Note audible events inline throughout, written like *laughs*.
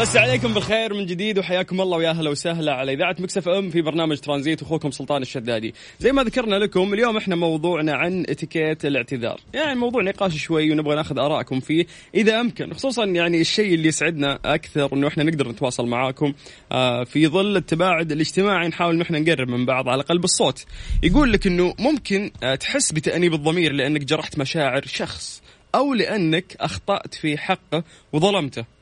مسي عليكم بالخير من جديد وحياكم الله ويا أهلا وسهلا على إذاعة Mix FM في برنامج ترانزيت أخوكم سلطان الشدادي. زي ما ذكرنا لكم اليوم إحنا موضوعنا عن إتيكيت الاعتذار. يعني موضوع نقاش شوي ونبغى ناخذ آرائكم فيه إذا امكن خصوصا يعني الشيء اللي يسعدنا أكثر إنه إحنا نقدر نتواصل معاكم آه، في ظل التباعد الاجتماعي نحاول انه إحنا نقرب من بعض على الاقل بالصوت يقول لك إنه ممكن آه، تحس بتأنيب الضمير لأنك جرحت مشاعر شخص أو لأنك أخطأت في حقه وظلمته.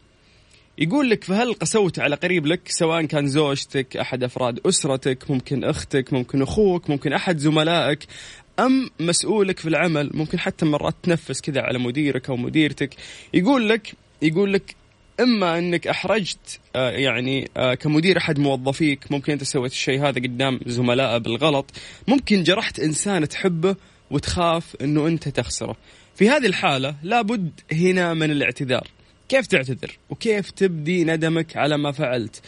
يقول لك فهل قسوت على قريب لك؟ سواء كان زوجتك أحد أفراد أسرتك ممكن أختك ممكن أخوك ممكن أحد زملائك أم مسؤولك في العمل؟ ممكن حتى مرات تنفس كذا على مديرك أو مديرتك. يقول لك يقول لك إما أنك أحرجت آه، يعني آه، كمدير أحد موظفيك ممكن أنت سويت الشيء هذا قدام زملائه بالغلط. ممكن جرحت إنسان تحبه وتخاف إنه أنت تخسره. في هذه الحالة لابد هنا من الاعتذار. كيف تعتذر؟ وكيف تبدي ندمك على ما فعلت؟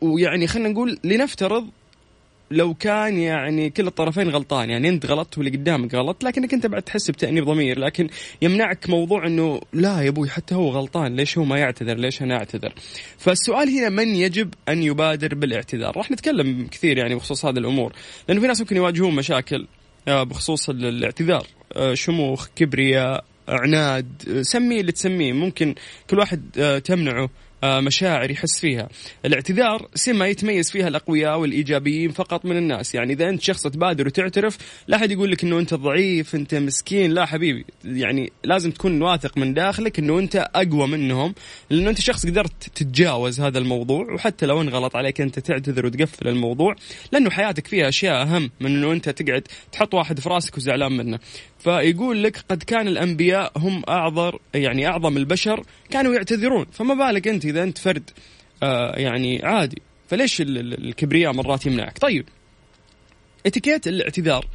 ويعني خلينا نقول لنفترض لو كان يعني كل الطرفين غلطان يعني أنت غلطت واللي قدامك غلط لكنك أنت بعد تحس بتأنيب ضمير لكن يمنعك موضوع إنه لا يا أبوي حتى هو غلطان ليش هو ما يعتذر؟ ليش أنا أعتذر؟ فالسؤال هنا من يجب أن يبادر بالاعتذار؟ راح نتكلم كثير يعني بخصوص هذه الأمور لأنه في ناس ممكن يواجهون مشاكل آه، بخصوص ال- الاعتذار آه، شموخ كبرياء عناد سميه اللي تسميه ممكن كل واحد آه، تمنعه. مشاعر يحس فيها. الاعتذار سمة يتميز فيها الأقوياء والإيجابيين فقط من الناس. يعني إذا أنت شخص تبادر وتعترف لا أحد يقول لك أنه أنت ضعيف أنت مسكين لا حبيبي. يعني لازم تكون واثق من داخلك أنه أنت أقوى منهم لأنه أنت شخص قدرت تتجاوز هذا الموضوع وحتى لو انغلط عليك أنت تعتذر وتقفل الموضوع لأنه حياتك فيها أشياء أهم من أنه أنت تقعد تحط واحد في راسك وزعلان منه. فيقول لك قد كان الأنبياء هم أعظر يعني أعظم البشر كانوا يعتذرون. فما بالك أنت إذا أنت فرد آه يعني عادي. فليش ال- ال- الكبرياء مرات يمنعك؟ طيب إتيكيت الاعتذار.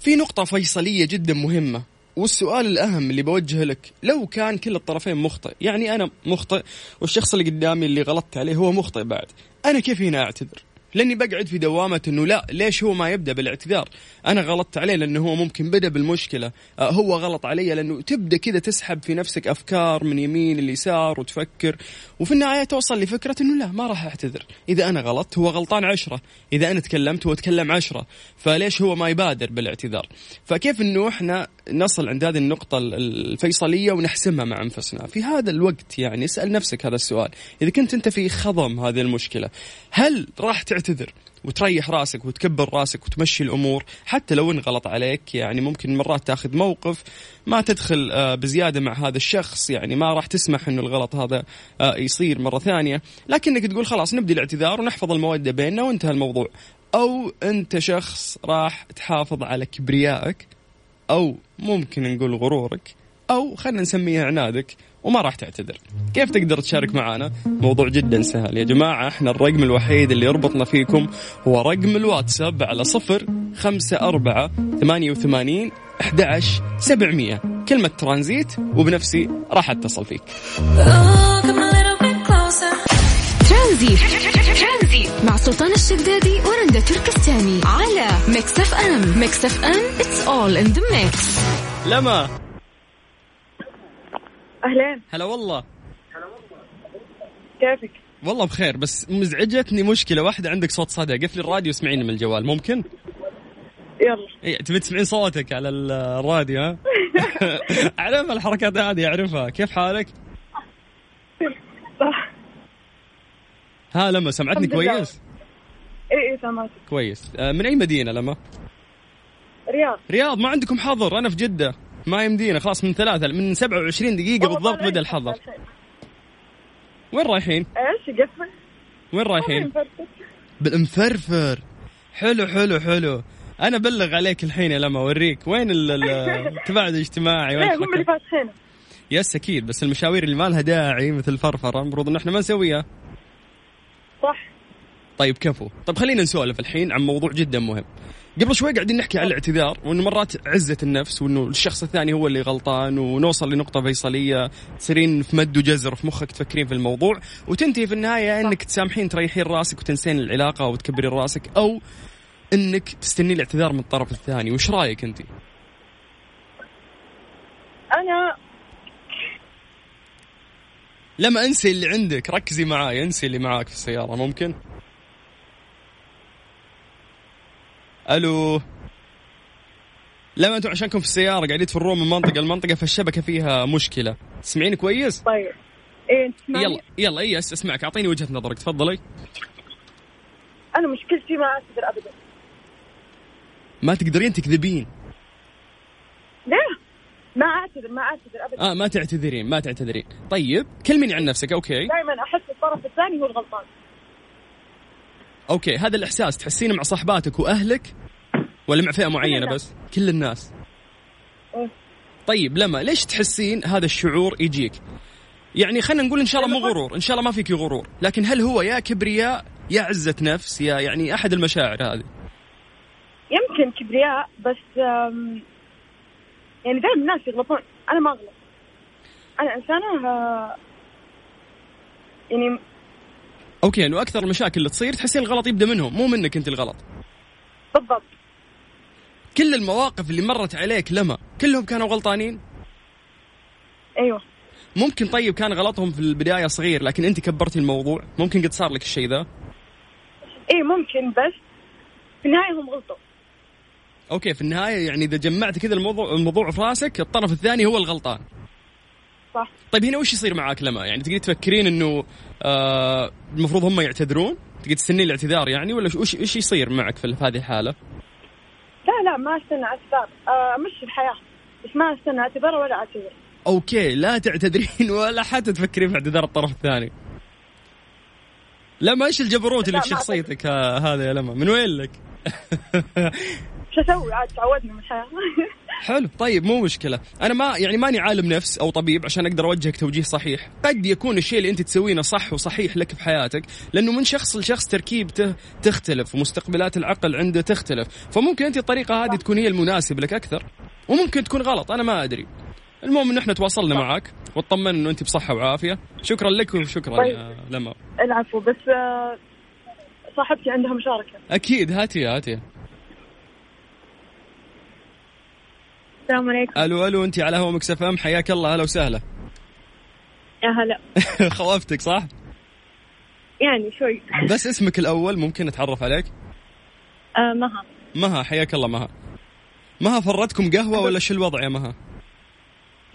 في نقطة فيصلية جدا مهمة والسؤال الأهم اللي بوجهه لك لو كان كل الطرفين مخطئ يعني أنا مخطئ والشخص اللي قدامي اللي غلطت عليه هو مخطئ بعد أنا كيف هنا أعتذر؟ لأني بقعد في دوامة إنه لا ليش هو ما يبدأ بالاعتذار؟ أنا غلطت عليه لأنه هو ممكن بدأ بالمشكلة. آه هو غلط علي لأنه تبدأ كذا تسحب في نفسك أفكار من يمين اليسار وتفكر. وفي النهاية توصل لفكرة إنه لا ما راح أعتذر. إذا أنا غلطت هو غلطان عشرة. إذا أنا تكلمت هو تكلم عشرة. فليش هو ما يبادر بالاعتذار؟ فكيف إنه إحنا نصل عند هذه النقطة ال- الفيصلية ونحسمها مع أنفسنا؟ في هذا الوقت يعني اسأل نفسك هذا السؤال. إذا كنت أنت في خضم هذه المشكلة هل راح تعتذر وتريح راسك وتكبر راسك وتمشي الأمور. حتى لو ان غلط عليك يعني ممكن مرات تاخذ موقف ما تدخل آه، بزيادة مع هذا الشخص. يعني ما راح تسمح إنه الغلط هذا آه، يصير مرة ثانية. لكنك تقول خلاص نبدي الاعتذار ونحفظ الموده بيننا وانتهى الموضوع. أو أنت شخص راح تحافظ على كبريائك أو ممكن نقول غرورك أو خلينا نسميه عنادك وما راح تعتذر. كيف تقدر تشارك معنا موضوع جدا سهل. يا جماعة إحنا الرقم الوحيد اللي يربطنا فيكم هو رقم الواتساب على صفر خمسة أربعة ثمانية وثمانين أحد سبعمية. كلمة ترانزيت وبنفسي راح أتصل فيك. ترانزي مع سلطان الشدادي ورندا تركستاني على Mix FM. Mix FM it's all in the mix لما أهلين هلا والله كيفك؟ والله بخير بس مزعجتني مشكلة واحدة عندك صوت صدى قفلي الراديو اسمعيني من الجوال ممكن؟ يلا إيه تبي تسمعين صوتك على ال- الراديو ها؟ *laughs* اعرف الحركات هذه أعرفها كيف حالك؟ صح ها لما سمعتني. كويس؟ اي اي سامعك كويس آه، من أي مدينة لما؟ رياض رياض ما عندكم حظر أنا في جدة ما يمدينا خلاص من ثلاثة من 27 دقيقة بالضبط بدأ الحظر. وين رايحين؟ إيش قفل؟ وين رايحين؟ بالمفرفر. حلو حلو حلو. أنا بلغ عليك الحين يا لما أوريك. وين ال- ال- *laughs* التباعد الاجتماعي؟ وين إيه هم اللي الحركة؟ فاتحين يس أكيد. بس المشاوير اللي ما لها داعي مثل الفرفرة. المفروض إن إحنا ما نسويها. صح. طيب كفو. طيب خلينا نسولف الحين عن موضوع جدا مهم. قبل شوي قاعدين نحكي عن الاعتذار وإنه مرات عزه النفس وإنه الشخص الثاني هو اللي غلطان ونوصل لنقطة فيصلية تصيرين في مد وجزر في مخك تفكرين في الموضوع وتنتهي في النهاية إنك تسامحين تريحين راسك وتنسين العلاقة وتكبرين راسك أو إنك تستني الاعتذار من الطرف الثاني. وش رأيك أنت؟ أنا لما أنسي اللي عندك ركزي معاي أنسي اللي معاك في السيارة ممكن؟ ألو. لما أنتم عشانكم في السيارة قاعدين تفرون من منطقة لمنطقة فالشبكة فيها مشكلة. تسمعيني كويس؟ طيب. إيه انت تسمعني؟ يلا يلا اي أسمعك. أعطيني وجهة نظرك تفضلي. أنا مشكلتي ما اعتذر أبدأ. ما تقدرين تكذبين. لا ما اعتذر ما اعتذر أبدأ. آه ما تعتذرين ما تعتذرين. طيب كلميني عن نفسك أوكي. دائما أحس الطرف الثاني هو الغلطان. okay هذا الإحساس تحسينه مع صحباتك وأهلك ولا مع فئة معينة. بس؟ كل الناس. إيه. طيب لمى ليش تحسين هذا الشعور يجيك؟ يعني خلينا نقول إن شاء الله مو غرور إن شاء الله ما فيك غرور لكن هل هو يا كبرياء يا عزة نفس يا يعني أحد المشاعر هذه؟ يمكن كبرياء بس يعني دائما الناس يغلطون. أنا ما أغلط. أنا إنسانة آه، يعني أوكي إنه أكثر المشاكل اللي تصير تحسين الغلط يبدأ منهم مو منك أنت الغلط. بالضبط. كل المواقف اللي مرت عليك لما كلهم كانوا غلطانين؟ أيوه. ممكن طيب كان غلطهم في البداية صغير لكن أنت كبرتي الموضوع؟ ممكن قد صار لك الشيء ذا؟ إيه ممكن بس في النهاية هم غلطوا. okay في النهاية يعني إذا جمعت كذا الموضوع الموضوع في راسك الطرف الثاني هو الغلطان. صح. طيب هنا وش يصير معاك لمى؟ يعني تقدر تفكرين إنه آه المفروض هم يعتذرون؟ تقدر تستني الاعتذار يعني؟ ولا وش وش يصير معك في هذه الحالة؟ لا لا ما أستنى اعتذار. آه، امشي الحياة. بس ما أستنى اعتذار ولا أعتذر. okay لا تعتذرين ولا حتى تفكرين في اعتذار الطرف الثاني. لما إيش الجبروت اللي في شخصيتك ها- هذا يا لما؟ من وين لك؟ *laughs* شو أسوي؟ عاد تعودنا من الحياة. *laughs* حلو. طيب مو مشكلة. أنا ما يعني ماني عالم نفس أو طبيب عشان أقدر أوجهك توجيه صحيح. قد يكون الشيء اللي أنت تسوينه صح وصحيح لك بحياتك لأنه من شخص لشخص تركيبته تختلف ومستقبلات العقل عنده تختلف. فممكن أنت الطريقة هذه تكون هي المناسب لك أكثر وممكن تكون غلط أنا ما أدري. المهم إن إحنا تواصلنا معك واطمنا إنه أنت بصحة وعافية. شكرا لك وشكرا طيب. يا لما العفو بس آه، صاحبتي عندها مشاركة. أكيد هاتي هاتي السلام عليكم. ألو ألو أنت على هوا مكسف أم؟ حياك الله أهلا وسهلا. يا هلا. *laughs* خوفتك صح؟ يعني شوي. بس اسمك الأول ممكن أتعرف عليك؟ آه مها. مها حياك الله مها. مها فرتكم قهوة ولا شو الوضع يا مها؟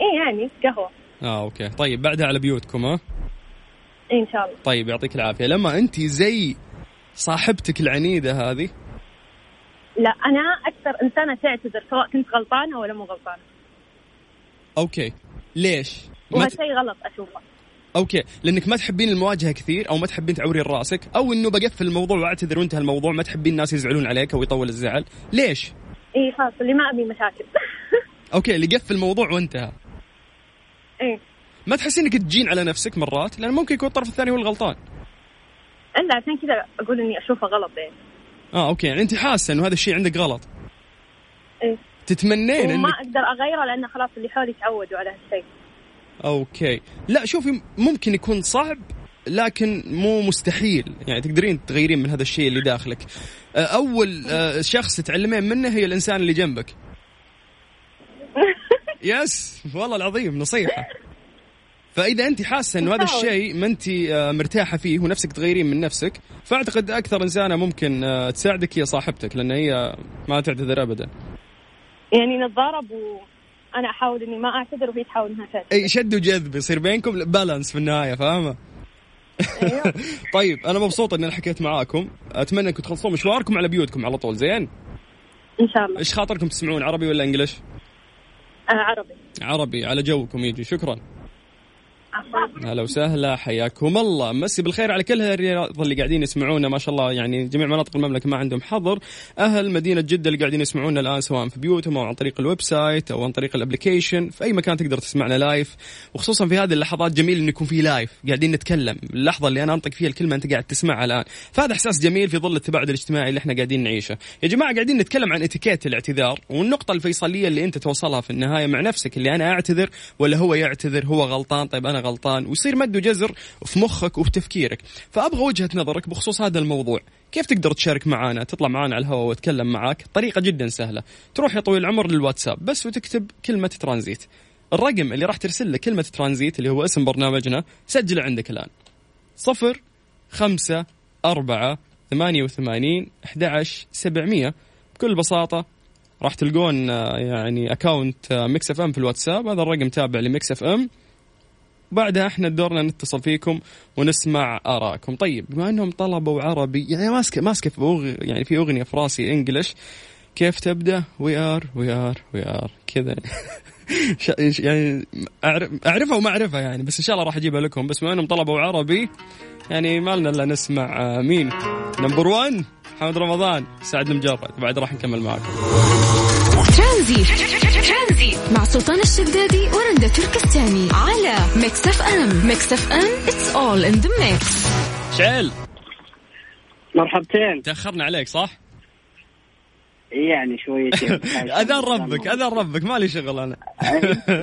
إيه يعني قهوة. آه okay. طيب بعدها على بيوتكم ها؟ إن شاء الله. طيب يعطيك العافية. لمى أنت زي صاحبتك العنيدة هذه لا أنا أكثر إنسانة تعتذر سواء كنت غلطانة ولا مو غلطانة. okay. ليش؟ ما وهذا ت... شيء غلط أشوفه. okay. لأنك ما تحبين المواجهة كثير أو ما تحبين تعورين رأسك أو إنه بقفل الموضوع وأعتذر وانتهى الموضوع ما تحبين الناس يزعلون عليك أو يطول الزعل. ليش؟ إيه خلاص اللي ما أبي مشاكل. *laughs* okay اللي قفل الموضوع وانتهى. إيه ما تحسين إنك تجين على نفسك مرات؟ لأن ممكن يكون الطرف الثاني هو الغلطان. إلا عشان كذا أقول إني أشوفه غلط يعني. آه okay. يعني أنت حاسة إنه هذا الشيء عندك غلط؟ إيه. تتمنين وما انك أقدر أغيره لأنه خلاص اللي حولي تعودوا على هالشيء. okay. لا شوفي ممكن يكون صعب لكن مو مستحيل. يعني تقدرين تغيرين من هذا الشيء اللي داخلك. آه، أول آه، شخص تتعلمين منه هي الإنسان اللي جنبك. *laughs* يس. والله العظيم نصيحة. فإذا أنت حاسة إنه هذا. الشيء ما أنت آه، مرتاحة فيه ونفسك تغيرين من نفسك فأعتقد أكثر إنسانة ممكن آه، تساعدك هي صاحبتك لأن هي ما تعتذر ابدا. يعني نتضارب وأنا أحاول إني ما أعتذر وهي تحاول إنها تعتذر. إي شد وجذب يصير بينكم بالانس في النهاية فاهمة؟ أيوه. *laughs* طيب أنا مبسوط إني أنا حكيت معاكم أتمنى أنكم تخلصون مشواركم على بيوتكم على طول زين؟ إن شاء الله. إيش خاطركم تسمعون عربي ولا English آه عربي. عربي على جوكم يجي شكرا. هلا وسهلا حياكم الله. مسي بالخير على كل الرياض اللي قاعدين يسمعونا. ما شاء الله يعني جميع مناطق المملكة ما عندهم حظر. أهل مدينة جدة اللي قاعدين يسمعونا الآن سواء في بيوتهم أو عن طريق ال website أو عن طريق ال application في أي مكان تقدر تسمعنا live وخصوصا في هذه اللحظات جميل انه يكون في لايف قاعدين نتكلم. اللحظة اللي أنا أنطق فيها الكلمة أنت قاعد تسمعها الآن. فهذا إحساس جميل في ظل التباعد الاجتماعي اللي إحنا قاعدين نعيشه. يا جماعة قاعدين نتكلم عن إتيكيت الاعتذار والنقطة الفيصلية اللي أنت توصلها في النهاية مع نفسك اللي أنا أعتذر ولا هو يعتذر هو غلطان. طيب أنا غلطان ويصير مد وجزر في مخك وفي تفكيرك فأبغى وجهة نظرك بخصوص هذا الموضوع. كيف تقدر تشارك معنا تطلع معنا على الهواء واتكلم معاك؟ طريقة جدا سهلة. تروح يا طويل العمر للواتساب بس وتكتب كلمة ترانزيت. الرقم اللي راح ترسل له كلمة ترانزيت اللي هو اسم برنامجنا سجله عندك الآن. صفر خمسة أربعة ثمانية وثمانين أحد سبعمية. بكل بساطة راح تلقون آه، يعني account Mix FM في الواتساب. هذا الرقم تابع ل Mix FM. بعدها إحنا دورنا نتصل فيكم ونسمع آرائكم. طيب بما انهم طلبوا عربي يعني ماسكه ماسكه في أغ... يعني في أغنية في راسي English. كيف تبدأ؟ we are we are we are كذا. *laughs* يعني أعرف أعرفها وما أعرفها يعني بس إن شاء الله راح أجيبها لكم. بس بما انهم طلبوا عربي يعني ما لنا إلا نسمع آه، مين؟ number 1 محمد رمضان سعد المجرد بعد راح نكمل ترانزيت مع سلطان الشدادي ورندا تركستاني على Mix FM Mix FM it's all in the mix شعيل مرحبتين. تأخرنا عليك صح؟ يعني شويتين *laughs* اذان ربك اذان ربك مالي شغل أنا.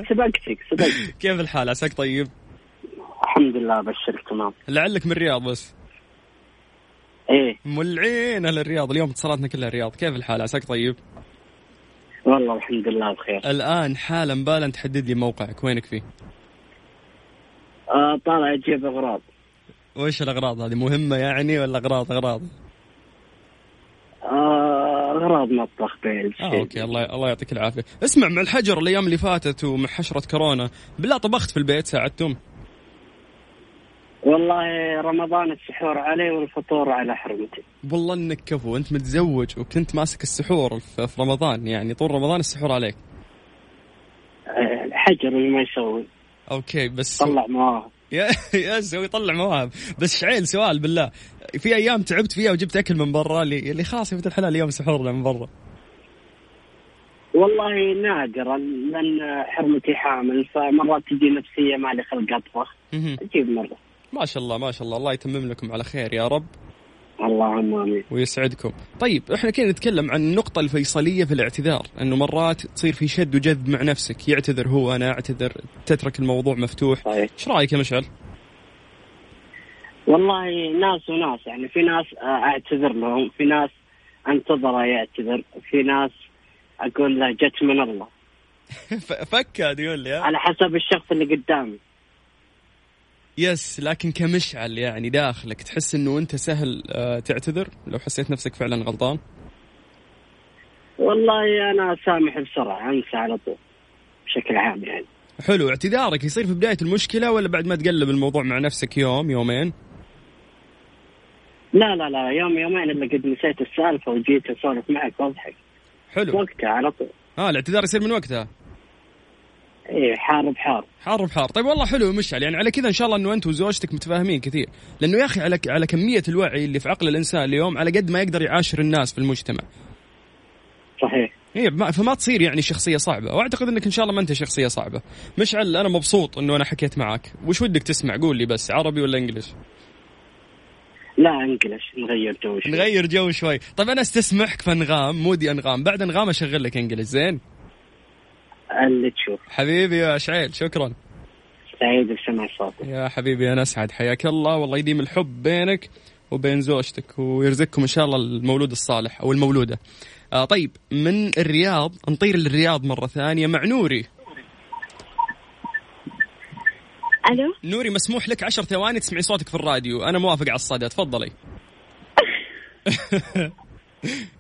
سبقتك سبقتك. *laughs* كيف الحال؟ عساك طيب؟ الحمد لله ابشرك تمام. لعلك من الرياض بس. إيه. مولعين أهل الرياض اليوم اتصالاتنا كلها رياض. كيف الحال؟ عساك طيب؟ والله الحمد لله بخير. الآن حالا بالا تحدد لي موقعك. وينك فيه؟ آه طالع أجيب أغراض. وش الأغراض هذه؟ مهمة يعني ولا أغراض؟ أغراض؟ آه أغراض مطبخ بيل آه أوكي الله الله يعطيك العافية. اسمع مع الحجر الأيام اللي فاتت ومع حشرة كورونا بالله طبخت في البيت ساعدتم؟ والله رمضان السحور علي والفطور على حرمتي والله انك كفو انت متزوج وكنت ماسك السحور في رمضان يعني طول رمضان السحور عليك. آه، الحجر اللي ما يسوي. أوكي بس طلع مواهب. *laughs* يا يا سوي يطلع مواهب. بس شعيل سؤال بالله. في أيام تعبت فيها وجبت أكل من برا اللي اللي خلاص يا الحلال اليوم سحور من برا؟ والله نادرا لأن حرمتي حامل فمرات تجي نفسية مالي خلق أطبخ. أجيب مرة. ما شاء الله ما شاء الله. الله يتمم لكم على خير يا رب. اللهم آمين. ويسعدكم. طيب إحنا كنا نتكلم عن النقطة الفيصلية في الاعتذار إنه مرات تصير في شد وجذب مع نفسك. يعتذر هو أنا أعتذر تترك الموضوع مفتوح. صحيح. إيش رأيك يا مشعل؟ والله ناس وناس يعني في ناس أعتذر لهم في ناس أنتظر يعتذر في ناس أقول له جت من الله. *laughs* فكها يقول لي على حسب الشخص اللي قدامي. يس لكن كمشعل يعني داخلك تحس إنه أنت سهل آه، تعتذر؟ لو حسيت نفسك فعلا غلطان؟ والله أنا سامح بسرعة أنسى على طول بشكل عام يعني. حلو اعتذارك يصير في بداية المشكلة ولا بعد ما تقلب الموضوع مع نفسك يوم يومين؟ لا لا لا يوم يومين إلا قد نسيت السالفة وجيت أسولف معك واضحك. حلو. وقتها على طول. آه الاعتذار يصير من وقتها؟ إيه حار بحار. حار بحار. طيب والله حلو مشعل. يعني على كذا إن شاء الله إنه أنت وزوجتك متفاهمين كثير. لأنه يا أخي على على كمية الوعي اللي في عقل الإنسان اليوم على قد ما يقدر يعاشر الناس في المجتمع. صحيح. إيه فما تصير يعني شخصية صعبة. وأعتقد إنك إن شاء الله ما أنت شخصية صعبة. مشعل أنا مبسوط إنه أنا حكيت معك. وش ودك تسمع؟ قول لي بس. عربي ولا انجلش لا English نغير جو شوي. نغير جو شوي. طيب أنا أستسمحك في انغام مودي أنغام. بعد أنغام أشغل لك English زين؟ اللي تشوف. حبيبي يا شعيل شكرا. سعيد بسمع صوتك. يا حبيبي أنا أسعد. حياك الله. والله يديم الحب بينك وبين زوجتك ويرزقكم إن شاء الله المولود الصالح أو المولودة. آه طيب من الرياض نطير للرياض مرة ثانية مع نوري. ألو؟ نوري مسموح لك عشر ثواني تسمعي صوتك في الراديو، أنا موافق على الصدى، تفضلي. *laughs*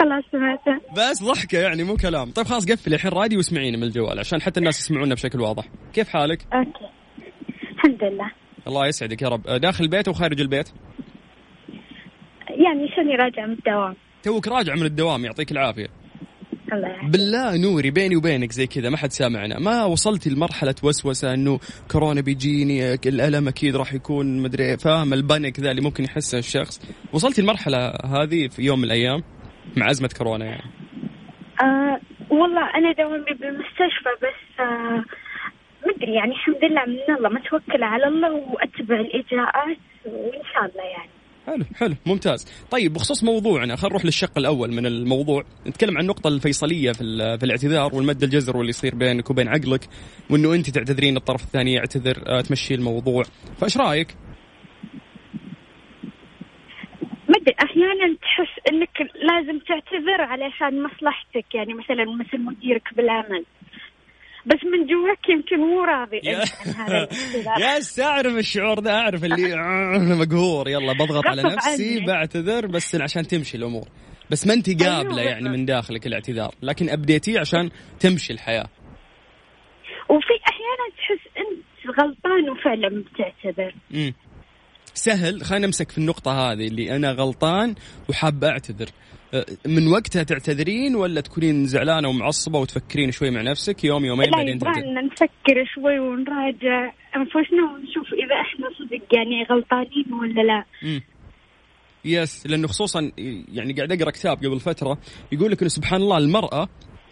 خلاص سمعته بس ضحكة يعني مو كلام. طيب خلاص قفلي الحين راديو واسمعيني من الجوال عشان حتى الناس يسمعونا بشكل واضح. كيف حالك؟ okay. الحمد لله. الله يسعدك يا رب. داخل البيت وخارج البيت؟ يعني توني راجعه من الدوام. توك راجع من الدوام يعطيك العافية. بالله نوري بيني وبينك زي كذا ما حد سامعنا. ما وصلتي لمرحلة وسوسة إنه كورونا بيجيني الآن أكيد راح يكون مدري فاهم ال panic ذا اللي ممكن يحسه الشخص. وصلتي المرحلة هذه في يوم من الأيام. مع أزمة كورونا يعني. آه والله أنا دوامي بالمستشفى بس آه مدري يعني الحمد لله من الله متوكلة على الله وأتبع الإجراءات وإن شاء الله يعني. حلو حلو ممتاز. طيب بخصوص موضوعنا خلينا نروح للشق الأول من الموضوع. نتكلم عن النقطة الفيصلية في, في الاعتذار والمد الجزر واللي يصير بينك وبين عقلك وإنه أنت تعتذرين الطرف الثاني يعتذر آه، تمشي الموضوع. فإيش رأيك؟ مدري أحيانا تحس إنك لازم تعتذر علشان مصلحتك يعني مثلا مثل مديرك بالعمل. بس من جواك يمكن مو راضي. يا يس اعرف *laughs* الشعور ده أعرف اللي *laughs* مقهور. يلا بضغط على نفسي. بعتذر بس عشان تمشي الأمور. بس ما أنت قابلة أيوة يعني من داخلك الاعتذار. لكن أبديتيه عشان تمشي الحياة. وفي أحيانا تحس إنت غلطان وفعلا بتعتذر. سهل خلينا نمسك في النقطة هذه اللي أنا غلطان وحاب أعتذر. أه، من وقتها تعتذرين ولا تكونين زعلانة ومعصبة وتفكرين شوي مع نفسك يوم يومين بعدين لا نفكر شوي ونراجع. أنفسنا ونشوف إذا إحنا صدق يعني غلطانين ولا لا. م. يس لأنه خصوصا يعني قاعد أقرأ كتاب قبل فترة يقول لك إنه سبحان الله المرأة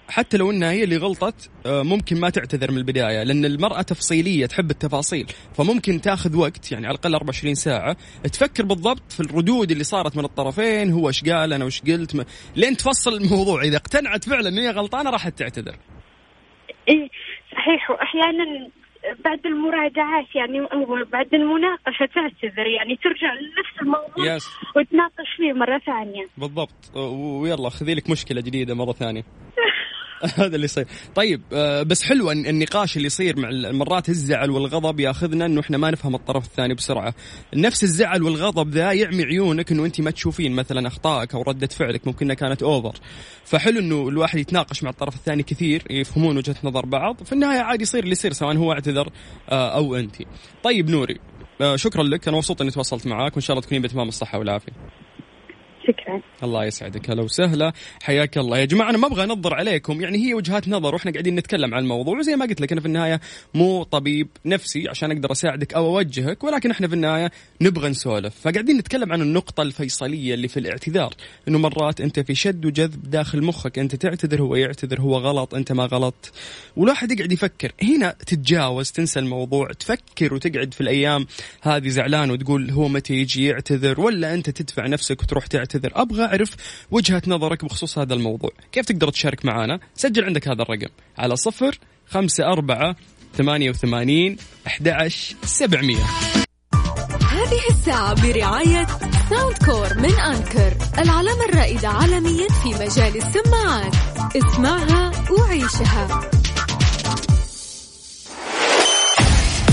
حتى لو إنها هي اللي غلطت آه، ممكن ما تعتذر من البداية لأن المرأة تفصيلية تحب التفاصيل. فممكن تأخذ وقت يعني على الأقل 24 ساعة تفكر بالضبط في الردود اللي صارت من الطرفين هو إيش قال أنا وش قلت م... لين تفصل الموضوع. إذا اقتنعت فعلا ان هي غلطانة راح تعتذر. إيه صحيح. واحيانا بعد المراجعات يعني بعد المناقشة تعتذر يعني ترجع لنفس الموضوع yes. وتناقش فيه مرة ثانية. بالضبط. ويلا خذي لك مشكلة جديدة مرة ثانية. *laughs* *laughs* هذا اللي يصير. طيب آه، بس حلو النقاش اللي يصير مع مرات الزعل والغضب ياخذنا إنه إحنا ما نفهم الطرف الثاني بسرعة. نفس الزعل والغضب ذا يعمي عيونك إنه انت ما تشوفين مثلا أخطائك أو ردة فعلك ممكن إنها كانت over فحلو إنه الواحد يتناقش مع الطرف الثاني كثير يفهمون وجهة نظر بعض في النهاية عادي يصير اللي يصير سواء هو اعتذر آه، أو انت. طيب نوري آه، شكرا لك أنا مبسوط إني تواصلت معاك وإن شاء الله تكونين بتمام الصحة والعافية. شكرا. الله يسعدك. هلا وسهلا. حياك الله. يا جماعة أنا ما أبغى أنظر عليكم. يعني هي وجهات نظر وإحنا قاعدين نتكلم عن الموضوع وزي ما قلت لك أنا في النهاية مو طبيب نفسي عشان أقدر أساعدك أو أوجهك ولكن إحنا في النهاية نبغى نسولف. فقاعدين نتكلم عن النقطة الفيصلية اللي في الاعتذار إنه مرات أنت في شد وجذب داخل مخك أنت تعتذر هو يعتذر هو غلط أنت ما غلط. والواحد يقعد يفكر. هنا تتجاوز تنسى الموضوع تفكر وتقعد في الأيام هذه زعلان وتقول هو متى يجي يعتذر ولا أنت تدفع نفسك وتروح تعتذر. أبغى أعرف وجهة نظرك بخصوص هذا الموضوع. كيف تقدر تشارك معنا سجل عندك هذا الرقم على صفر خمسة أربعة ثمانية وثمانين أحد سبعمية. هذه الساعة برعاية Soundcore من Anker العلامة الرائدة عالميا في مجال السماعات. اسمعها وعيشها.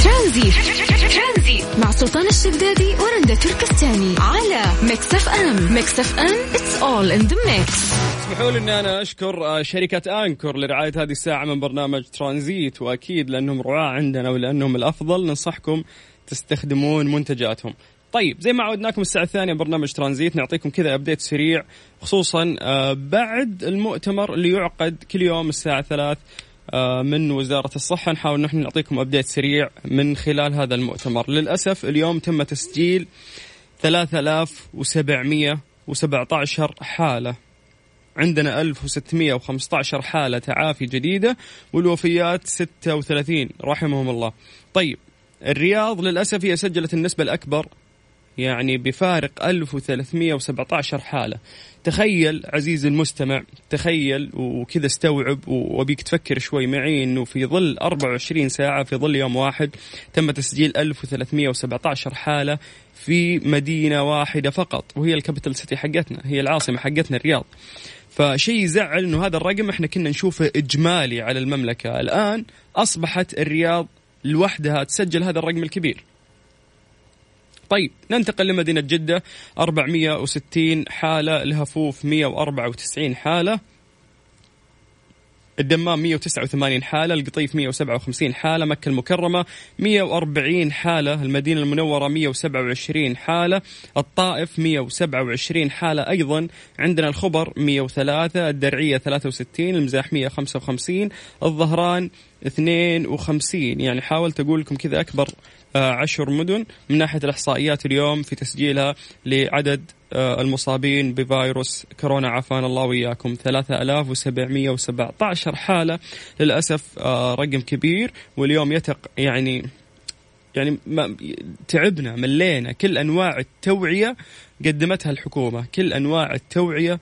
ترانزيت مع سلطان الشدادي ورندا تركستاني على Mix FM Mix FM it's all in the mix اسمحوا لي إني أنا أشكر آه، شركة Anker لرعاية هذه الساعة من برنامج ترانزيت وأكيد لأنهم رعاة عندنا ولأنهم الأفضل. ننصحكم تستخدمون منتجاتهم. طيب زي ما عودناكم الساعة الثانية برنامج ترانزيت نعطيكم كذا update سريع خصوصا آه، بعد المؤتمر اللي يعقد كل يوم الساعة ثلاث من وزارة الصحة. نحاول نحن نعطيكم update سريع من خلال هذا المؤتمر. للأسف اليوم تم تسجيل 3717 حالة. عندنا 1615 حالة تعافي جديدة والوفيات 36 رحمهم الله. طيب الرياض للأسف هي سجلت النسبة الأكبر يعني بفارق 1317 حالة. تخيل عزيزي المستمع تخيل وكذا استوعب وأبيك تفكر شوي معي إنه في ظل 24 ساعة في ظل يوم واحد تم تسجيل 1317 حالة في مدينة واحدة فقط وهي الكابيتال سيتي حقتنا هي العاصمة حقتنا الرياض. فشيء يزعل إنه هذا الرقم إحنا كنا نشوفه إجمالي على المملكة. الآن أصبحت الرياض لوحدها تسجل هذا الرقم الكبير. طيب ننتقل لمدينة جدة 460 حالة الهفوف 194 حالة. الدمام 189 حالة القطيف 157 حالة مكة المكرمة 140 حالة المدينة المنورة 127 حالة الطائف 127 حالة أيضا عندنا الخبر 103 الدرعية 63 المزاح 155 الظهران 52 يعني حاولت أقول لكم كذا أكبر عشر مدن من ناحية الإحصائيات اليوم في تسجيلها لعدد آه، المصابين بفيروس كورونا. عافانا الله وإياكم. 3717 حالة للأسف آه، رقم كبير. واليوم يتق يعني يعني ما تعبنا ملينا. كل أنواع التوعية قدمتها الحكومة. كل أنواع التوعية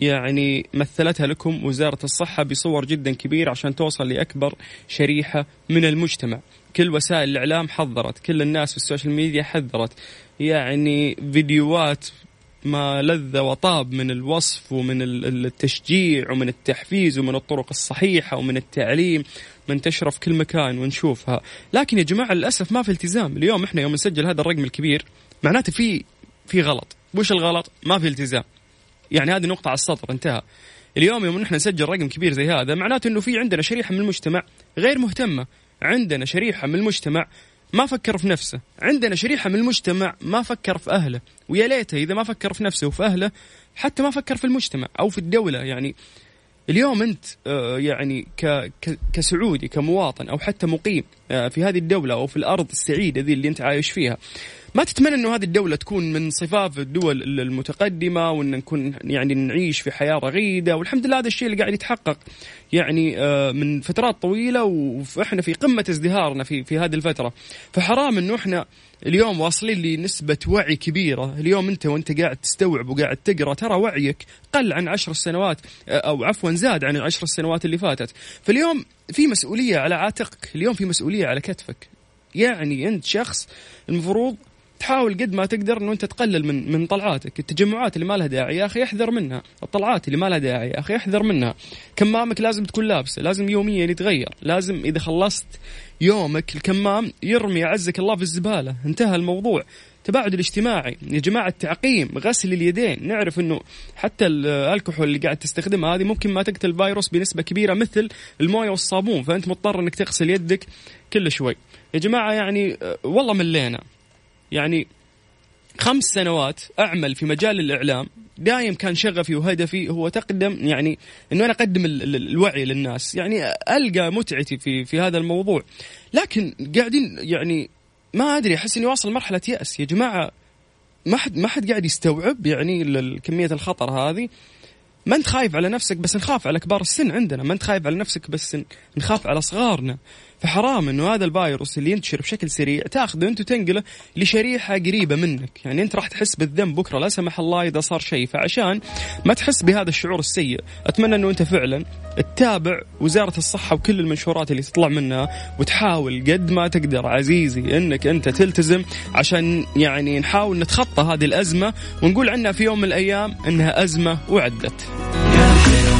يعني مثلتها لكم وزارة الصحة بصور جدا كبيره عشان توصل لأكبر شريحة من المجتمع. كل وسائل الإعلام حذرت كل الناس في السوشيال ميديا حذرت. يعني فيديوهات ما لذ وطاب من الوصف ومن التشجيع ومن التحفيز ومن الطرق الصحيحة ومن التعليم منتشرة في كل مكان ونشوفها. لكن يا جماعة للأسف ما في التزام. اليوم إحنا يوم نسجل هذا الرقم الكبير معناته في في غلط. وش الغلط؟ ما في التزام. يعني هذه نقطة على السطر انتهى. اليوم يوم نحن نسجل رقم كبير زي هذا معناته إنه في عندنا شريحة من المجتمع غير مهتمة. عندنا شريحة من المجتمع ما فكر في نفسه. عندنا شريحة من المجتمع ما فكر في أهله. ويا ليته إذا ما فكر في نفسه وفي أهله حتى ما فكر في المجتمع أو في الدولة. يعني اليوم أنت آه، يعني كسعودي كمواطن أو حتى مقيم آه، في هذه الدولة أو في الأرض السعيدة ذي اللي أنت عايش فيها ما تتمنى إنه هذه الدولة تكون من صفاف الدول المتقدمة وإن نكون يعني نعيش في حياة رغيدة. والحمد لله هذا الشيء اللي قاعد يتحقق يعني آه، من فترات طويلة وإحنا في قمة ازدهارنا في في هذه الفترة. فحرام إنه إحنا اليوم واصلين لنسبة وعي كبيرة. اليوم أنت وأنت قاعد تستوعب وقاعد تقرأ ترى وعيك قل عن عشر سنوات آه، أو عفوا زاد عن العشر سنوات اللي فاتت. فاليوم في مسؤولية على عاتقك. اليوم في مسؤولية على كتفك. يعني أنت شخص المفروض تحاول قد ما تقدر إنه أنت تقلل من من طلعاتك، التجمعات اللي ما لها داعي. يا أخي احذر منها، الطلعات اللي ما لها داعي. يا أخي احذر منها، كمامك لازم تكون لابسة، لازم يوميا يتغير، لازم إذا خلصت يومك الكمام يرمي عزك الله في الزبالة، انتهى الموضوع. التباعد الاجتماعي. يا جماعة التعقيم. غسل اليدين. نعرف أنه حتى الكحول اللي قاعد تستخدمها هذه ممكن ما تقتل الفيروس بنسبة كبيرة مثل الموية والصابون. فأنت مضطر أنك تغسل يدك كل شوي. يا جماعة يعني أه، والله ملينا. يعني خمس سنوات أعمل في مجال الإعلام دايم كان شغفي وهدفي هو تقدم يعني إنه أنا أقدم الوعي للناس يعني ألقى متعتي في في هذا الموضوع. لكن قاعدين يعني ما أدري أحس إني واصل مرحلة يأس. يا جماعة ما حد ما حد قاعد يستوعب يعني كمية الخطر هذه. ما أنت خايف على نفسك بس نخاف على كبار السن عندنا. ما أنت خايف على نفسك بس نخاف على صغارنا. فحرام إنه هذا الفيروس اللي ينتشر بشكل سريع تأخذه أنت وتنقله لشريحة قريبة منك، يعني أنت راح تحس بالذنب بكرة لا سمح الله إذا صار شيء، فعشان ما تحس بهذا الشعور السيء، أتمنى إنه أنت فعلا تتابع وزارة الصحة وكل المنشورات اللي تطلع منها وتحاول قد ما تقدر عزيزي إنك أنت تلتزم عشان يعني نحاول نتخطى هذه الأزمة ونقول عنها في يوم من الأيام إنها أزمة وعدت. يا حلو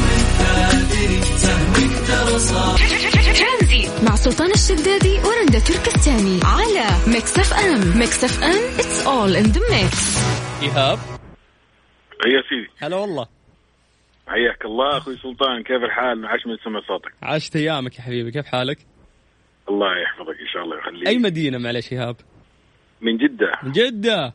مع سلطان الشدادي ورندا تركستاني على ميكس اف ام ميكس اف ام it's all in the mix إيهاب. يا سيدي. هلا والله. حياك الله أخوي سلطان كيف الحال؟ عاش من سمع صوتك. عشت أيامك يا حبيبي كيف حالك؟ الله يحفظك إن شاء الله يخليك أي مدينة معلش إيهاب؟ من جدة. من جدة.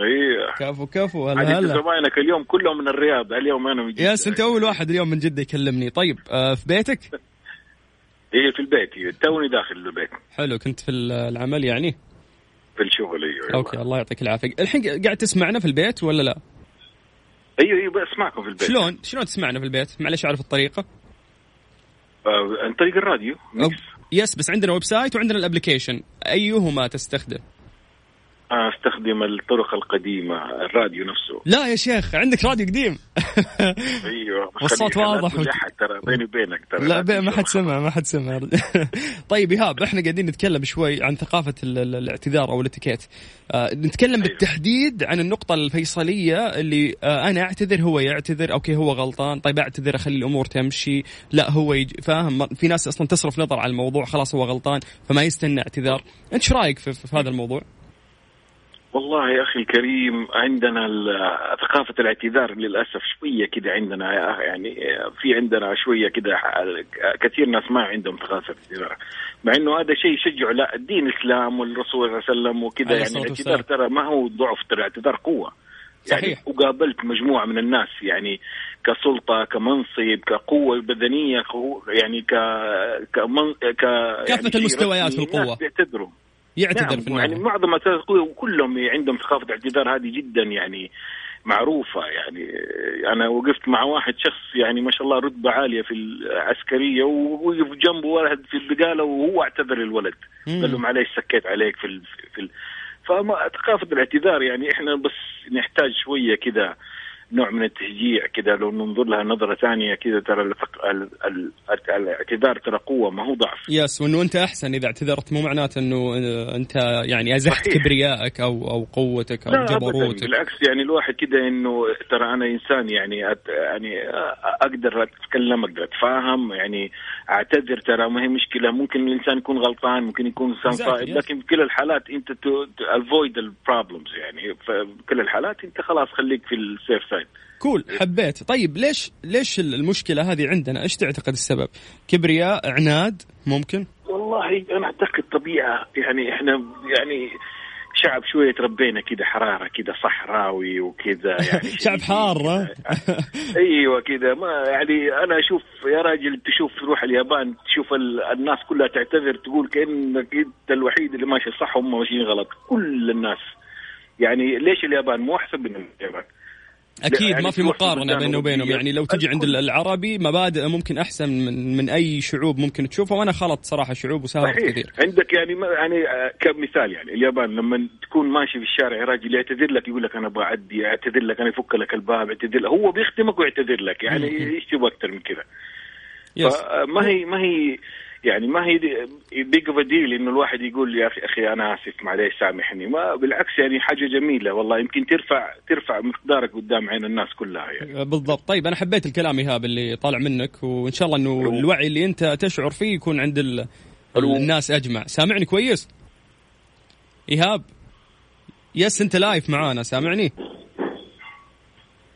أيوه كفو كفو. هلا هلا. زباينك اليوم كلهم من الرياض اليوم أنا من جدة؟ يس انت أول واحد اليوم من جدة يكلمني. طيب آه في بيتك؟ *laughs* إيه في البيت. توني داخل البيت حلو كنت في العمل يعني؟ في الشغل أيوه أوكي الله يعطيك العافية الحين قاعد تسمعنا في البيت ولا لا؟ أيوه أيوه بسمعكم في البيت شلون شلون تسمعنا في البيت؟ معلش أعرف الطريقة آه عن طريق الراديو yes بس عندنا website وعندنا ال application أيهما تستخدم؟ أستخدم الطرق القديمة الراديو نفسه. لا يا شيخ عندك راديو قديم. أيوه والصوت واضح. ترى بيني وبينك ترى لا ما حد سمع ما حد سمع. *laughs* طيب إيهاب إحنا قاعدين نتكلم شوي عن ثقافة الاعتذار أو الاتيكيت. آه نتكلم أيوه. بالتحديد عن النقطة الفيصلية اللي آه أنا أعتذر هو يعتذر أوكي هو غلطان طيب أعتذر أخلي الأمور تمشي. لا هو يج... فاهم؟ في ناس أصلا تصرف نظر على الموضوع خلاص هو غلطان فما يستنى اعتذار. أنت إيش رأيك في, في هذا الموضوع؟ والله يا أخي الكريم عندنا ثقافة الاعتذار للأسف شوية كده عندنا يعني في عندنا شوية كده كثير ناس ما عندهم ثقافة الاعتذار مع إنه هذا شيء يشجع لا الدين الإسلام والرسول صلى الله عليه وسلم وكذا يعني الاعتذار ترى ما هو ضعف ترى الاعتذار قوة. يعني صحيح. وقابلت مجموعة من الناس يعني كسلطة كمنصب كقوة بدنية يعني ك كمن... ك كافة يعني المستويات في القوه بيعتذروا. يعتذر نعم في يعني معظم كلهم عندهم ثقافة الاعتذار هذه جدا يعني معروفة يعني. أنا وقفت مع واحد شخص يعني ما شاء الله رتبة عالية في العسكرية ووقف جنبه ولد في البقالة وهو اعتذر للولد. قال له معليش سكيت عليك في ال في ال فما ثقافة الاعتذار يعني إحنا بس نحتاج شوية كذا نوع من التشجيع كذا لو ننظر لها نظرة ثانية كذا ترى الاعتذار ترى قوة ما هو ضعف. yes وإنه أنت أحسن إذا اعتذرت مو معناته إنه أنت يعني أزحت صحيح. كبريائك أو أو قوتك أو جبروتك. بالعكس يعني الواحد كذا إنه ترى أنا إنسان يعني أت يعني أقدر أتكلم أقدر أتفاهم يعني أعتذر ترى ما هي مشكلة. ممكن الإنسان يكون غلطان ممكن يكون إنسان صائب لكن في كل الحالات أنت avoid ال problems يعني. في كل الحالات أنت خلاص خليك في ال safe side cool حبيت. طيب ليش ليش المشكلة هذه عندنا؟ إيش تعتقد السبب؟ كبرياء عناد ممكن؟ والله أنا أعتقد طبيعة يعني إحنا يعني شعب شوية تربينا كذا حرارة كذا صحراوي وكذا يعني *laughs* شعب حار *laughs* أيوه كذا ما يعني أنا أشوف يا راجل تشوف تروح اليابان تشوف الناس كلها تعتذر تقول كأنك أنت الوحيد اللي ماشي صح هم ماشيين غلط. كل الناس. يعني ليش اليابان؟ مو أحسن من اليابان. أكيد يعني ما في مقارنة بينه وبينهم يعني لو تجي عند العربي مبادئ ممكن أحسن من, من أي شعوب ممكن تشوفها وأنا خلط صراحة شعوب وسافرت كثير عندك يعني يعني آه، كمثال يعني اليابان لما تكون ماشي في الشارع راجل يعتذر لك يقول لك أنا أبغى أعدي اعتذر لك أنا يفك لك الباب اعتذر هو بيختمك ويعتذر لك. يعني إيش تبغى أكثر من كذا؟ ما هي ما هي يعني ما هي big of deal إنه الواحد يقول يا أخي أخي أنا آسف معليش سامحني. ما بالعكس يعني حاجة جميلة والله. يمكن ترفع ترفع مقدارك قدام عين الناس كلها يعني. بالضبط. طيب أنا حبيت الكلام إيهاب اللي طالع منك وإن شاء الله إنه الوعي اللي أنت تشعر فيه يكون عند ال... الناس أجمع. سامعني كويس؟ إيهاب؟ يس أنت لايف معانا. سامعني؟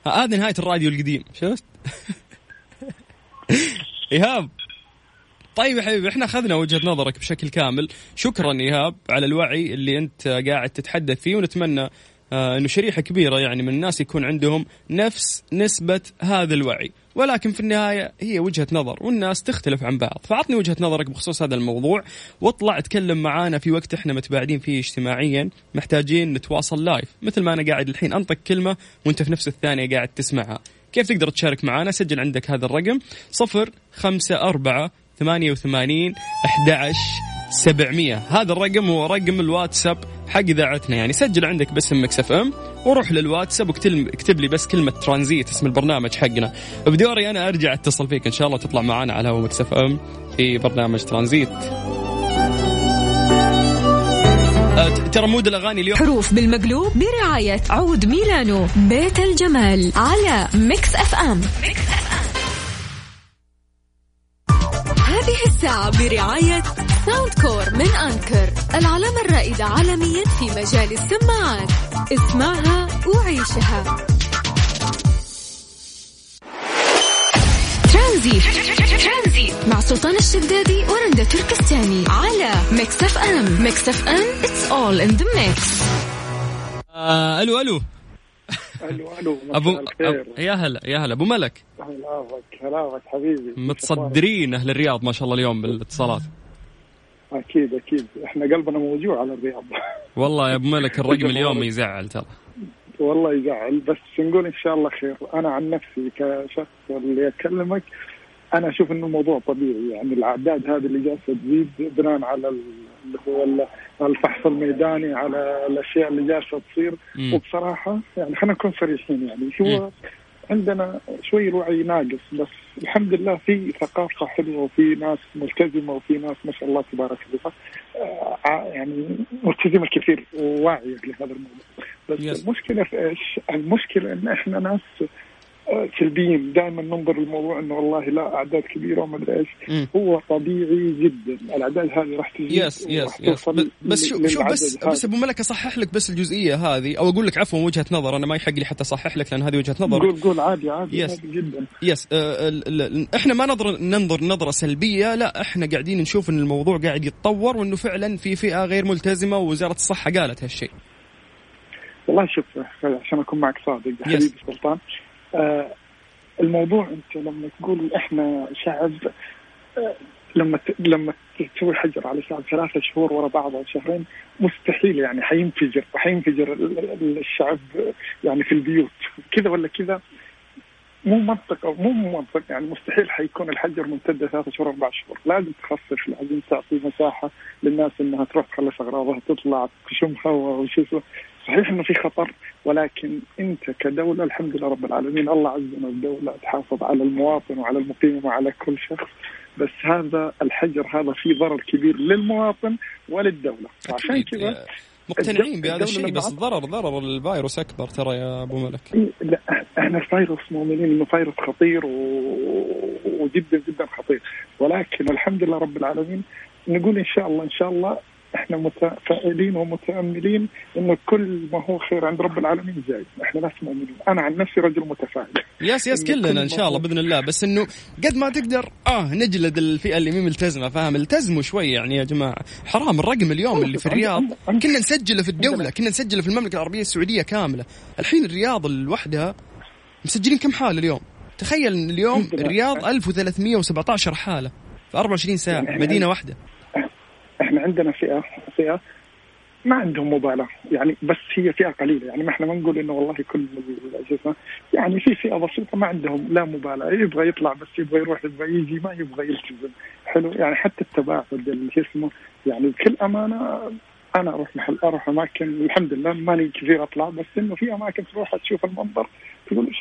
هذه نهاية الراديو القديم. شفت؟ *laughs* إيهاب؟ طيب يا حبيبي إحنا أخذنا وجهة نظرك بشكل كامل. شكرا إيهاب على الوعي اللي أنت قاعد تتحدث فيه ونتمنى آه إنه شريحة كبيرة يعني من الناس يكون عندهم نفس نسبة هذا الوعي. ولكن في النهاية هي وجهة نظر والناس تختلف عن بعض. فأعطني وجهة نظرك بخصوص هذا الموضوع واطلع اتكلم معانا في وقت إحنا متباعدين فيه اجتماعيا محتاجين نتواصل live مثل ما أنا قاعد الحين أنطق كلمة وأنت في نفس الثانية قاعد تسمعها. كيف تقدر تشارك معنا سجل عندك هذا الرقم صفر خمسة أربعة 88 11 700 هذا الرقم هو رقم الواتساب حق إذاعتنا. يعني سجل عندك باسم مكس إف إم وروح للواتساب واكتب لي بس كلمة ترانزيت اسم البرنامج حقنا. بدوري أنا أرجع أتصل فيك إن شاء الله تطلع معنا على هوا مكس إف إم في برنامج ترانزيت. أه، ترى mood الأغاني اليوم. حروف بالمقلوب برعاية عود ميلانو بيت الجمال على ميكس إف إم. ميكس برعاية ساوند كور من أنكر العلامة الرائدة عالميا في مجال السماعات. اسمعها وعيشها. ترانزيت مع سلطان الشدادي ورندا تركستاني. على ميكس اف ام ميكس اف ام it's all in the mix. آه ألو ألو. ألو ألو ابو. يا هلا يا هلا. أبو ملك. هلاك هلاك حبيبي. متصدرين أهل الرياض ما شاء الله اليوم بالاتصالات. أكيد أكيد. إحنا قلبنا موجوع على الرياض. والله يا أبو ملك الرقم *laughs* اليوم يزعل ترى. والله يزعل. بس نقول إن شاء الله خير. أنا عن نفسي كشخص اللي أكلمك أنا أشوف إنه الموضوع طبيعي. يعني الأعداد هذه اللي جالسة تزيد بناء على اللي هو الفحص الميداني على الأشياء اللي جالسة تصير مم. وبصراحة يعني خلينا نكون صريحين يعني هو عندنا شوي الوعي ناقص بس الحمد لله في ثقافة حلوة وفي ناس ملتزمة وفي ناس ما شاء الله تبارك الله آه يعني ملتزمة كثير وواعية لهذا الموضوع بس yes. المشكلة في إيش؟ المشكلة إن إحنا ناس سلبيين دائما ننظر للموضوع إنه والله لا أعداد كبيرة وما أدري إيش. هو طبيعي جدا. الأعداد هذه راح تزيد yes yes yes بس شوف شوف بس بس أبو ملك أصحح لك بس الجزئية هذه أو أقول لك عفوا وجهة نظر أنا ما يحق لي حتى أصحح لك لأن هذه وجهة نظر. قول قول عادي عادي yes عادي جدا. yes آه إحنا ما نظر ننظر نظرة سلبية لا إحنا قاعدين نشوف إن الموضوع قاعد يتطور وإنه فعلا في فئة غير ملتزمة ووزارة الصحة قالت هالشيء. والله شوف عشان أكون معك صادق حبيبي سلطان. الموضوع انت لما تقول إحنا شعب آه لما لما تسوي حجر على شعب ثلاثة شهور ورا بعض أو شهرين مستحيل يعني حينفجر وحينفجر الشعب يعني في البيوت. كذا ولا كذا؟ مو منطق أو مو منطق يعني مستحيل حيكون الحجر ممتد ثلاثة شهور أربع شهور. لازم تخفف لازم تعطي مساحة للناس إنها تروح تخلص أغراضها تطلع تشم هواء وشو صحيح إنه في خطر ولكن أنت كدولة الحمد لله رب العالمين الله عزنا الدولة تحافظ على المواطن وعلى المقيم وعلى كل شخص بس هذا الحجر هذا فيه ضرر كبير للمواطن وللدولة. عشان كذا مقتنعين بهذا الشيء بس ضرر ضرر الفيروس أكبر ترى يا أبو ملك. لا إحنا الفيروس مؤمنين إنه فيروس خطير. وجدا جدا خطير. ولكن الحمد لله رب العالمين نقول إن شاء الله إن شاء الله إحنا متفائلين ومتأملين انه كل ما هو خير عند رب العالمين جاي، إحنا ناس مؤمنين، أنا عن نفسي رجل متفائل. yes yes كلنا إن شاء الله بإذن الله. بس إنه قد ما تقدر آه نجلد الفئة اللي مي ملتزمة فاهم؟ التزموا شوي يعني يا جماعة، حرام الرقم اليوم اللي في الرياض. كنا نسجله في الدولة، كنا نسجله في المملكة العربية السعودية كاملة، الحين الرياض لوحدها مسجلين كم حالة اليوم؟ تخيل اليوم الرياض 1317 حالة في 24 ساعة يعني مدينة واحدة. عندنا فئة فئة ما عندهم مبالاه يعني بس هي فئة قليلة. يعني ما إحنا ما نقول إنه والله كل الجسم يعني في فئة بسيطة ما عندهم لا مبالاه يبغى يطلع بس يبغى يروح يبغى يجي ما يبغى يلتزم. حلو. يعني حتى التباعد اللي اسمه يعني بكل أمانة أنا أروح محل أروح أماكن الحمد لله ماني كثير أطلع بس إنه في أماكن تروح تشوف المنظر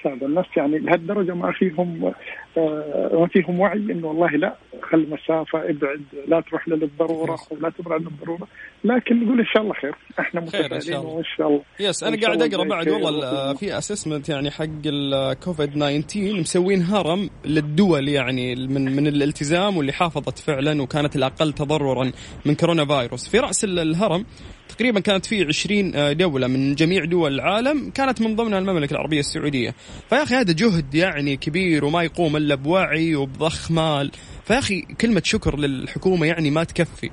هذا الناس يعني لهالدرجة ما فيهم آه ما فيهم وعي إنه والله لا خل مسافة ابعد لا تروح للضرورة ولا تبعد للضرورة. لكن نقول إن شاء الله خير. إحنا متفائلين وإن شاء الله. yes أنا قاعد أقرأ بعد والله في assessment يعني حق الكوفيد 19 مسوين هرم للدول يعني من من الالتزام واللي حافظت فعلا وكانت الأقل تضررا من كورونا فيروس. في رأس الهرم تقريبا كانت في 20 آه، دولة من جميع دول العالم كانت من ضمنها المملكة العربية السعودية. فيا أخي هذا جهد يعني كبير وما يقوم إلا بوعي وبضخ مال فيا أخي كلمة شكر للحكومة يعني ما تكفي.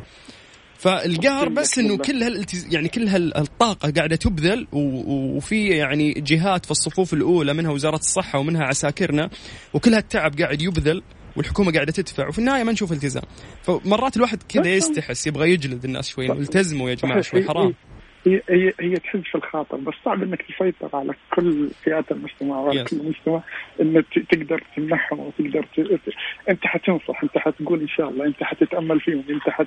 فالقهر بس إنه كل هالالتز... يعني كل هالطاقه قاعدة تبذل وفي يعني جهات في الصفوف الأولى منها وزارة الصحة ومنها عساكرنا وكل هالتعب قاعد يبذل. والحكومة قاعدة تدفع وفي النهاية ما نشوف التزام. فمرات الواحد كذا يستحس يبغى يجلد الناس شوي التزموا يا جماعة شوي حرام. هي هي هي تحز في الخاطر بس صعب إنك تسيطر على كل فئات المجتمع وعلى yes. كل المجتمع انك تقدر تمنحهم وتقدر ت... أنت حتنصح أنت حتقول إن شاء الله أنت حتتأمل فيهم أنت حت...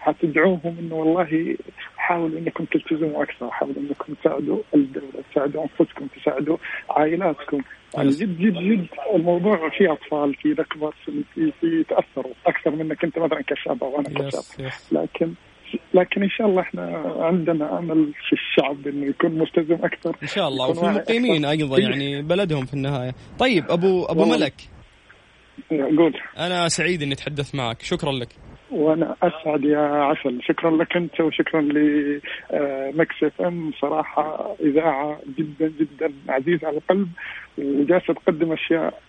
حتدعوهم إنه والله حاولوا إنكم تلتزموا أكثر حاولوا إنكم تساعدوا الدولة تساعدوا أنفسكم تساعدوا عائلاتكم. يعني جد جد جد الموضوع في أطفال في كبار في في تأثروا أكثر منك أنت مثلا كشاب أو أنا كشاب. لكن لكن إن شاء الله إحنا عندنا أمل في الشعب إنه يكون ملتزم أكثر إن شاء الله وفي المقيمين أيضا يعني بلدهم في النهاية. طيب ابو أبو ملك. قول. أنا سعيد إني أتحدث معك. شكرا لك. وأنا أسعد يا عسل. شكرا لك أنت وشكرا لمكس إف إم. صراحة إذاعة جدا جدا عزيزة على القلب. وجالسة تقدم أشياء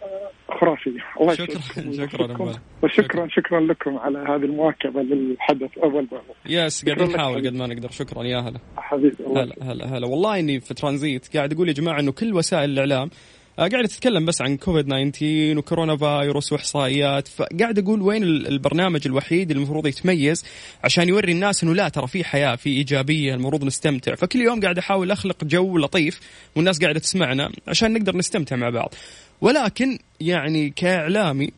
خرافية. الله شكرا شكرا وشكرا شكرا. لكم على هذه المواكبة للحدث. أول بأول. yes قاعدين نحاول قد ما نقدر. شكرا يا هلا. حبيبي هلا هلا هلا. والله إني في ترانزيت قاعد أقول يا جماعة إنه كل وسائل الإعلام آه، قاعد تتكلم بس عن كوفيد 19 وكورونا فايروس وإحصائيات. فقاعد أقول وين البرنامج الوحيد اللي المفروض يتميز عشان يوري الناس إنه لا ترى في حياة في إيجابية المفروض نستمتع. فكل يوم قاعد أحاول أخلق جو لطيف والناس قاعدة تسمعنا عشان نقدر نستمتع مع بعض. ولكن يعني كإعلامي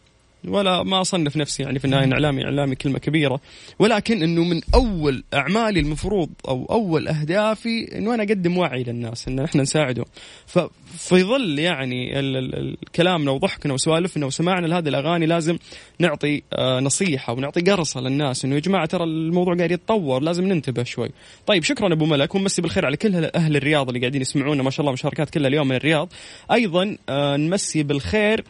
ولا ما أصنف نفسي يعني في النهاية اعلامي إعلامي كلمة كبيرة. ولكن إنه من أول أعمالي المفروض أو أول أهدافي انه أنا أقدم وعي للناس إن إحنا نساعدهم. ففي ظل يعني كلامنا وضحكنا وسوالفنا وسماعنا لهذه الأغاني لازم نعطي آه، نصيحة ونعطي قرصة للناس إنه يا جماعة ترى الموضوع قاعد يتطور لازم ننتبه شوي. طيب شكرا أبو ملك ومسي بالخير على كل أهل الرياض اللي قاعدين يسمعونا ما شاء الله مشاركات كلها اليوم من الرياض. أيضا آه، نمسي بالخير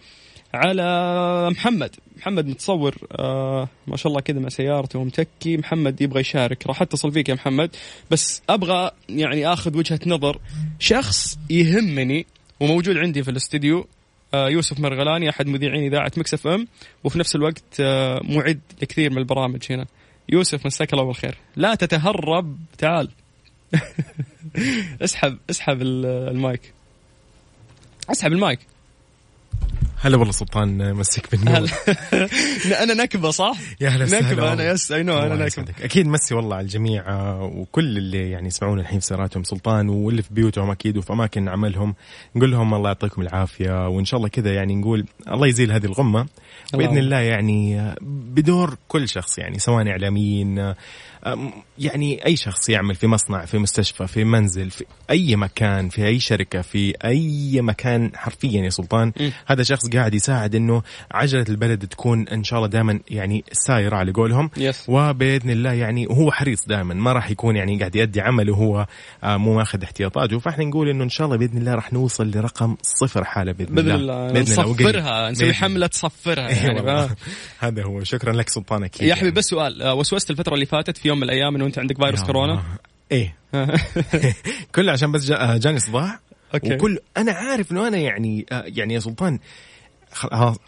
على محمد. محمد متصور آه ما شاء الله كذا مع سيارته ومتكي. محمد يبغى يشارك. راح اتصل فيك يا محمد. بس أبغى يعني آخذ وجهة نظر شخص يهمني وموجود عندي في الاستديو آه يوسف مرغلاني أحد مذيعين إذاعة مكسف إم. وفي نفس الوقت آه معد لكثير من البرامج هنا. يوسف مساك الله بالخير. لا تتهرب. تعال. *laughs* اسحب اسحب المايك. اسحب المايك. هلا والله سلطان مسك بالنور *laughs* أنا نكبة صح؟ يا هلا نكبة أنا yes I know أنا نكبة. أكيد مسي والله على الجميع آه، وكل اللي يعني يسمعون الحين في سياراتهم. سلطان واللي في بيوتهم أكيد وفي أماكن عملهم. نقول لهم الله يعطيكم العافية وإن شاء الله كذا يعني نقول الله يزيل هذه الغمة. بإذن الله يعني آه، بدور كل شخص يعني سواء إعلاميين آه، يعني أي شخص يعمل في مصنع في مستشفى في منزل في أي مكان في أي شركة في أي مكان حرفيا يا سلطان م. هذا شخص قاعد يساعد إنه عجلة البلد تكون إن شاء الله دائما يعني سايرة على قولهم. يس. وبإذن الله يعني وهو حريص دائما ما راح يكون يعني قاعد يؤدي عمله وهو آه، مو ماخذ احتياطاته. فإحنا نقول إنه إن شاء الله بإذن الله راح نوصل لرقم صفر حالة بإذن, بإذن الله. بإذن الله نصفرها نسوي حملة صفرها *laughs* يعني هذا هو. شكرا لك سلطان أكيد يا حبيبي بس سؤال آه، وسوست الفترة اللي فاتت في يوم من الأيام إنه أنت عندك فيروس كورونا؟ *laughs* إيه. كله عشان بس جاني صداع. okay. وكل أنا عارف إنه أنا يعني آه، يعني يا سلطان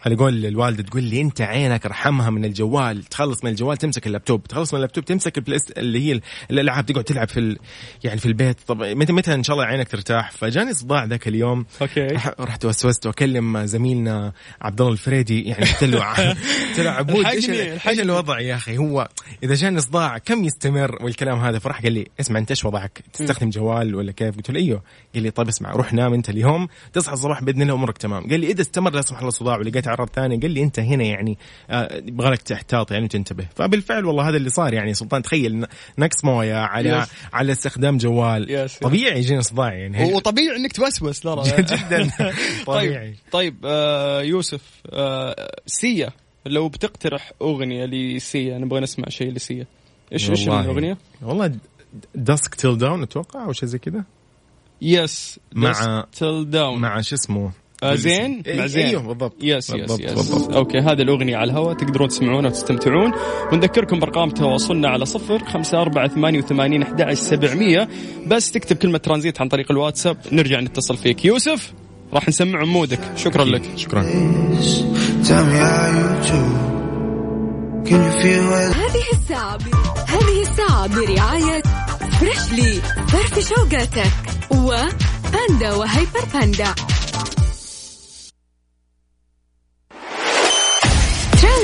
على قول الوالدة تقول لي أنت عينك ارحمها من الجوال تخلص من الجوال تمسك اللابتوب تخلص من اللابتوب تمسك ال PlayStation اللي هي الألعاب تقعد تلعب في ال... يعني في البيت طب متى متى إن شاء الله عينك ترتاح؟ فجاني صداع ذاك اليوم. okay. رحت وسوست وأكلم زميلنا عبد الله الفريدي يعني قلت له *laughs* قلت له عبود إيش إيش الوضع يا أخي؟ هو إذا جاني صداع كم يستمر والكلام هذا؟ فراح قال لي اسمع أنت إيش وضعك؟ تستخدم جوال ولا كيف؟ قلت له إيوه. قال لي طيب اسمع روح نام أنت اليوم تصحى الصباح بإذن الله أمورك تمام. قال لي إذا استمر لا سمح الله صداع ولقيت اعراض ثانية قال لي أنت هنا يعني آه، يبغى لك تحتاط يعني وتنتبه. فبالفعل والله هذا اللي صار يعني سلطان تخيل نقص موية على yes. على استخدام جوال. yes. طبيعي يجينا صداع يعني. وطبيعي إنك توسوس ترى *laughs* جدا. *laughs* طبيعي. طيب, طيب آه يوسف آه Sia لو بتقترح أغنية ل Sia نبغى نسمع شيء ل Sia. إيش إيش الأغنية؟ والله Dusk Till Dawn أتوقع أو شيء زي كذا. yes مع Till Dawn مع شو اسمه؟ زين مع زين أيوه بالضبط. yes yes yes بالضبط. okay هذه الأغنية على الهواء تقدرون تسمعونها وتستمتعون. ونذكركم بأرقام تواصلنا على صفر خمسة أربعة ثمانية وثمانين أحد سبعمية. بس تكتب كلمة ترانزيت عن طريق الواتساب. نرجع نتصل فيك. يوسف راح نسمع عمودك شكرا لك. شكرا. هذه الساعة هذه الساعة برعاية Freshly فرفش أوقاتك. وباندا وهيبر باندا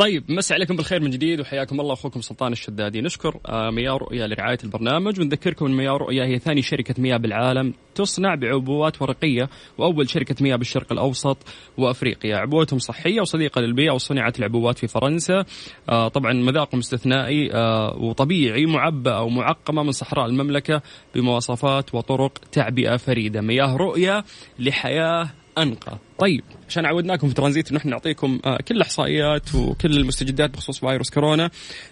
طيب مسي عليكم بالخير من جديد وحياكم الله. أخوكم سلطان الشدادي. نشكر آه، مياه رؤيا لرعاية البرنامج. ونذكركم إن مياه رؤيا هي ثاني شركة مياه بالعالم تصنع بعبوات ورقية وأول شركة مياه بالشرق الأوسط وأفريقيا. عبوتهم صحية وصديقة للبيئه وصنعت العبوات في فرنسا. آه، طبعا مذاقهم استثنائي آه، وطبيعي معبأة ومعقمة من صحراء المملكة بمواصفات وطرق تعبئة فريدة. مياه رؤيا لحياة أنقى. طيب عشان عودناكم في ترانزيت نحن نعطيكم آه، كل الإحصائيات وكل المستجدات بخصوص فيروس كورونا.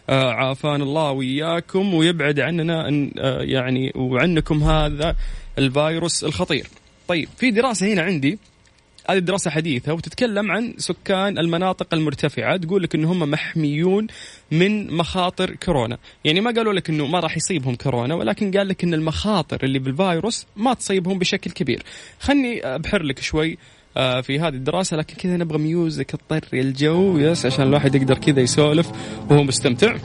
آه، عافانا الله وياكم ويبعد عننا آه، يعني وعنكم هذا الفيروس الخطير. طيب في دراسة هنا عندي هذه دراسة حديثة وتتكلم عن سكان المناطق المرتفعة. تقول لك ان هم محميون من مخاطر كورونا. يعني ما قالوا لك إنه ما راح يصيبهم كورونا ولكن قال لك إن المخاطر اللي بالفيروس ما تصيبهم بشكل كبير. خلني أبحر لك شوي آه، في هذه الدراسة لكن كذا نبغى music تطري الجو. yes عشان الواحد يقدر كذا يسولف وهو مستمتع.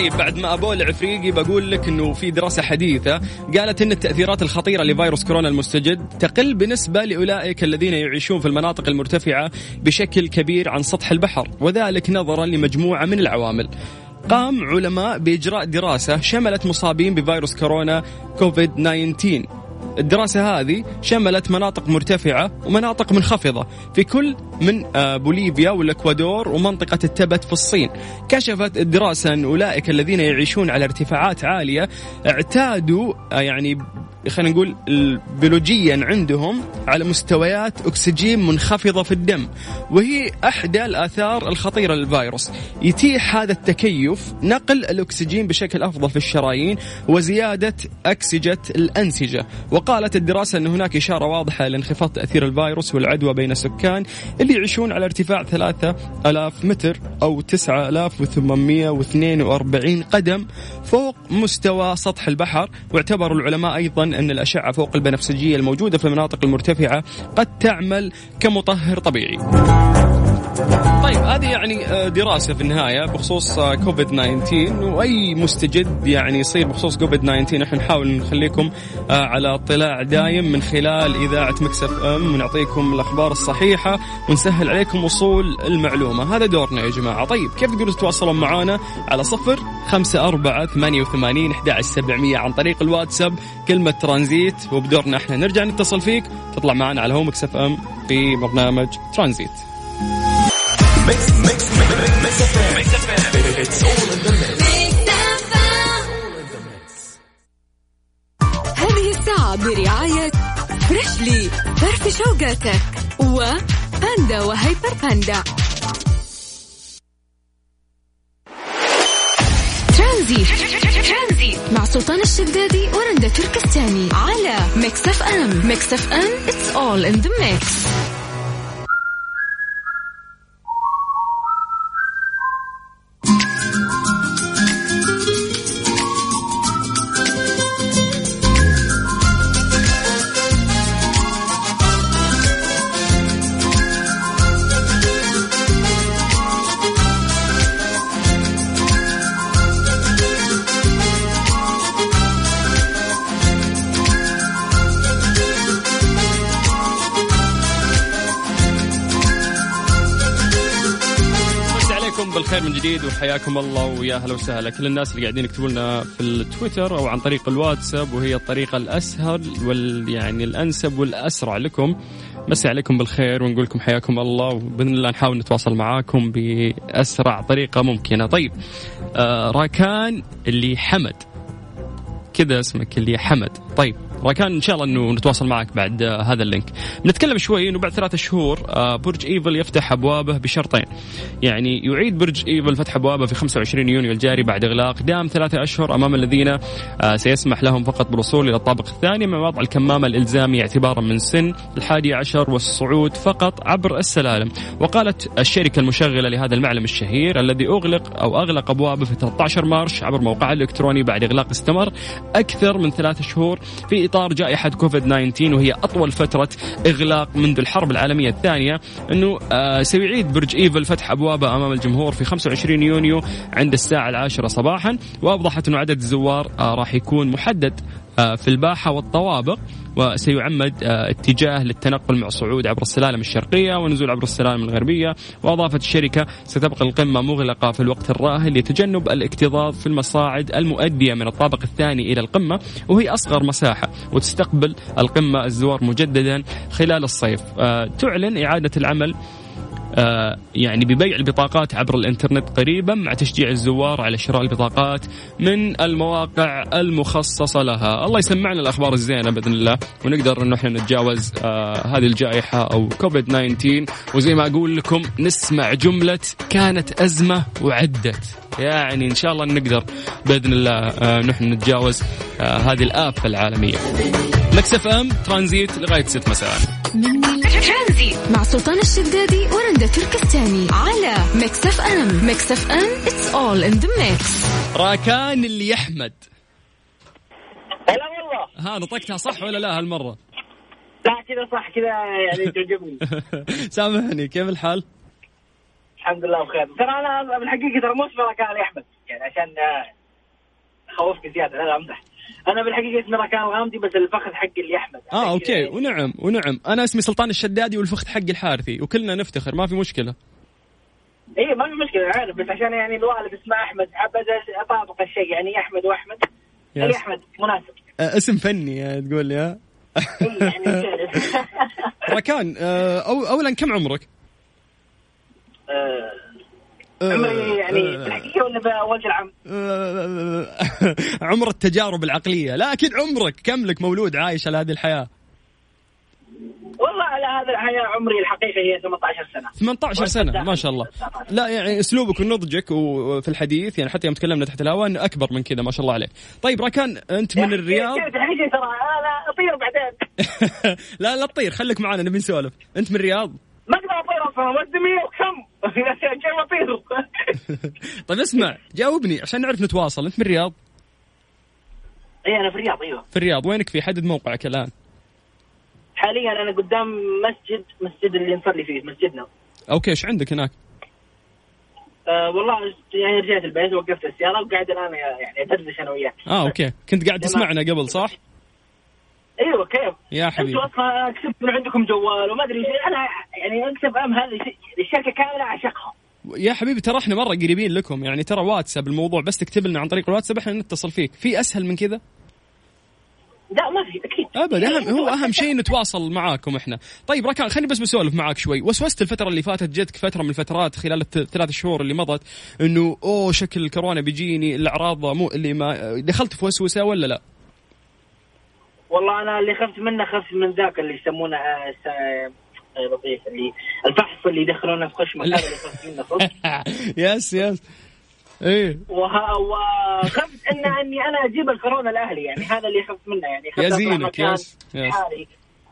طيب بعد ما أبلع ريقي بقول لك إنه في دراسة حديثة قالت إن التأثيرات الخطيرة لفيروس كورونا المستجد تقل بنسبة لأولئك الذين يعيشون في المناطق المرتفعة بشكل كبير عن سطح البحر وذلك نظرا لمجموعة من العوامل. قام علماء بإجراء دراسة شملت مصابين بفيروس كورونا كوفيد 19 الدراسة هذه شملت مناطق مرتفعة ومناطق منخفضة. في كل من آه، بوليفيا والإكوادور ومنطقة التبت في الصين. كشفت الدراسة أن أولئك الذين يعيشون على ارتفاعات عالية اعتادوا آه، يعني خلينا نقول بيولوجيا عندهم على مستويات أكسجين منخفضة في الدم وهي أحدى الآثار الخطيرة للفيروس. يتيح هذا التكيف نقل الأكسجين بشكل أفضل في الشرايين وزيادة أكسجة الأنسجة. وقالت الدراسة أن هناك إشارة واضحة لانخفاض تأثير الفيروس والعدوى بين السكان اللي يعيشون على ارتفاع 3000 متر أو 9842 قدم فوق مستوى سطح البحر واعتبر العلماء أيضا أن الأشعة فوق البنفسجية الموجودة في المناطق المرتفعة قد تعمل كمطهر طبيعي. طيب هذه يعني آه، دراسة في النهاية بخصوص آه، كوفيد 19 وأي مستجد يعني يصير بخصوص كوفيد 19 نحن نحاول نخليكم آه، على اطلاع دايم من خلال إذاعة Mix FM ونعطيكم الأخبار الصحيحة ونسهل عليكم وصول المعلومة. هذا دورنا يا جماعة. طيب كيف تقدروا تتواصلون معنا على صفر خمسة أربعة ثمانية وثمانين سبعمية عن طريق الواتساب كلمة ترانزيت وبدورنا إحنا نرجع نتصل فيك تطلع معنا على هوا Mix FM في برنامج ترانزيت. هذه الساعة برعاية Freshly فرفش أوقاتك وباندا وهيبر باندا ترانزيت مع سلطان الشدادي ورندا تركستاني على Mix FM. Mix FM it's all in the mix. جديد وحياكم الله ويا أهلا وسهلا. كل الناس اللي قاعدين يكتبوا لنا في التويتر أو عن طريق الواتساب وهي الطريقة الأسهل وال يعني الأنسب والأسرع لكم. مسي عليكم بالخير ونقول لكم حياكم الله وبإذن الله نحاول نتواصل معاكم بأسرع طريقة ممكنة. طيب آه راكان اليحمد. كذا اسمك اليحمد. طيب. راكان إن شاء الله إنه نتواصل معك بعد آه، هذا ال link. بنتكلم شوي إنه بعد ثلاثة شهور آه، برج إيفل يفتح أبوابه بشرطين. يعني يعيد برج إيفل فتح أبوابه في 25 يونيو الجاري بعد إغلاق. دام ثلاثة أشهر أمام الذين آه، سيسمح لهم فقط بالوصول إلى الطابق الثاني مع وضع الكمامة الالزامي اعتبارا من سن الحادي عشر والصعود فقط عبر السلالم. وقالت الشركة المشغلة لهذا المعلم الشهير الذي أغلق أو أغلق أبوابه في 13 March عبر موقعه الإلكتروني بعد إغلاق استمر أكثر من ثلاثة شهور في إطار جائحة كوفيد 19 وهي أطول فترة إغلاق منذ الحرب العالمية الثانية إنه آه سيعيد برج إيفل فتح أبوابه أمام الجمهور في 25 يونيو عند الساعة العاشرة صباحا وأوضحت إنه عدد الزوار آه راح يكون محدد في الباحة والطوابق وسيعمد آه، اتجاه للتنقل مع صعود عبر السلالم الشرقية ونزول عبر السلالم الغربية. وأضافت الشركة ستبقى القمة مغلقة في الوقت الراهن لتجنب الاكتظاظ في المصاعد المؤدية من الطابق الثاني إلى القمة وهي أصغر مساحة وتستقبل القمة الزوار مجددا خلال الصيف. آه، تعلن إعادة العمل آه، يعني ببيع البطاقات عبر الإنترنت قريبا مع تشجيع الزوار على شراء البطاقات من المواقع المخصصة لها، الله يسمعنا الأخبار الزينة بإذن الله ونقدر إنه إحنا نتجاوز آه هذه الجائحة أو كوفيد 19 وزي ما أقول لكم نسمع جملة كانت أزمة وعدت. يعني إن شاء الله نقدر بإذن الله آه نحن نتجاوز آه هذه الآفة العالمية. Mix FM ترانزيت لغاية 6 مساء. ترانزيت مع سلطان الشدادي ورندا تركستاني على Mix FM Mix FM it's all in the mix راكان اليحمد. هلا والله. ها نطقتها صح ولا لا هالمرة؟ لا كذا صح كذا يعني *laughs* تعجبني. سامحني كيف الحال؟ الحمد لله بخير. ترى أنا بالحقيقة ترى مو اسمي راكان يا أحمد يعني عشان خوفك زيادة لا لا امزح أنا بالحقيقة اسمي راكان الغامدي بس الفخذ حقي اللي أحمد. آه okay. ونعم ونعم. أنا اسمي سلطان الشدادي والفخذ حقي الحارثي وكلنا نفتخر ما في مشكلة. اي ما في مشكلة عارف بس عشان يعني الوالد اسمه أحمد حبذا أطابق الشيء يعني أحمد وأحمد. اي أحمد مناسب. آه اسم فني يعني تقول لي ها؟ يعني *laughs* ركان آه أو اولا كم عمرك؟ آه عمري يعني الحقيقة ولا العم؟ *laughs* عمر التجارب العقلية، لكن عمرك. كم لك مولود عايش على هذه الحياة؟ والله على هذا الحياة عمري الحقيقة هي 18 سنة. 18 سنة ما شاء الله. لا يعني أسلوبك ونضجك وفي الحديث يعني حتى يوم تكلمنا تحت الهواء إنه أكبر من كذا ما شاء الله عليك. طيب راكان أنت من الرياض؟ ترى؟ أنا أطير بعدين. *laughs* لا لا تطير. خليك معنا نبي نسولف. أنت من الرياض؟ ما أقدر *laughs* اطير أصلا ودي 100 وكم؟ كيف أطير؟ طيب اسمع جاوبني عشان نعرف نتواصل. أنت من الرياض؟ إي أنا في الرياض أيوه. في الرياض. وينك في حدد موقعك الآن؟ حاليا أنا قدام مسجد مسجد اللي نصلي فيه مسجدنا. okay إيش عندك هناك؟ آه والله يعني رجعت البيت وقفت السيارة وقاعد الان يعني أدردش أنا وياك. آه okay. كنت قاعد *laughs* تسمعنا قبل صح؟ أيوه كيف؟ يا حبيبي. أنتوا أصلا كسبت من عندكم جوال وما أدري أنا يعني أكسب أم هذه الشركة كاملة أعشقها. يا حبيبي ترى إحنا مرة قريبين لكم. يعني ترى واتساب الموضوع بس تكتب لنا عن طريق الواتساب إحنا نتصل فيك. في أسهل من كذا؟ لا ما في أكيد. ابدا. اهم هو أهم شيء نتواصل معاكم إحنا. طيب ركان خليني بس بسولف معاك شوي. وسوست الفترة اللي فاتت جتك فترة من الفترات خلال الثلاث شهور اللي مضت إنه أوه شكل الكورونا بيجيني الأعراض مو اللي ما دخلت في وسوسة ولا لا؟ والله أنا اللي خفت منه خفت من ذاك اللي يسمونه آه، لطيف اللي الفحص اللي يدخلونه في خشمك هذا اللي خفت منه *laughs* yes yes. إيه. وخفت ان إني أنا أجيب الكورونا لأهلي يعني هذا اللي خفت منه يعني خفت يا زينك yes yes.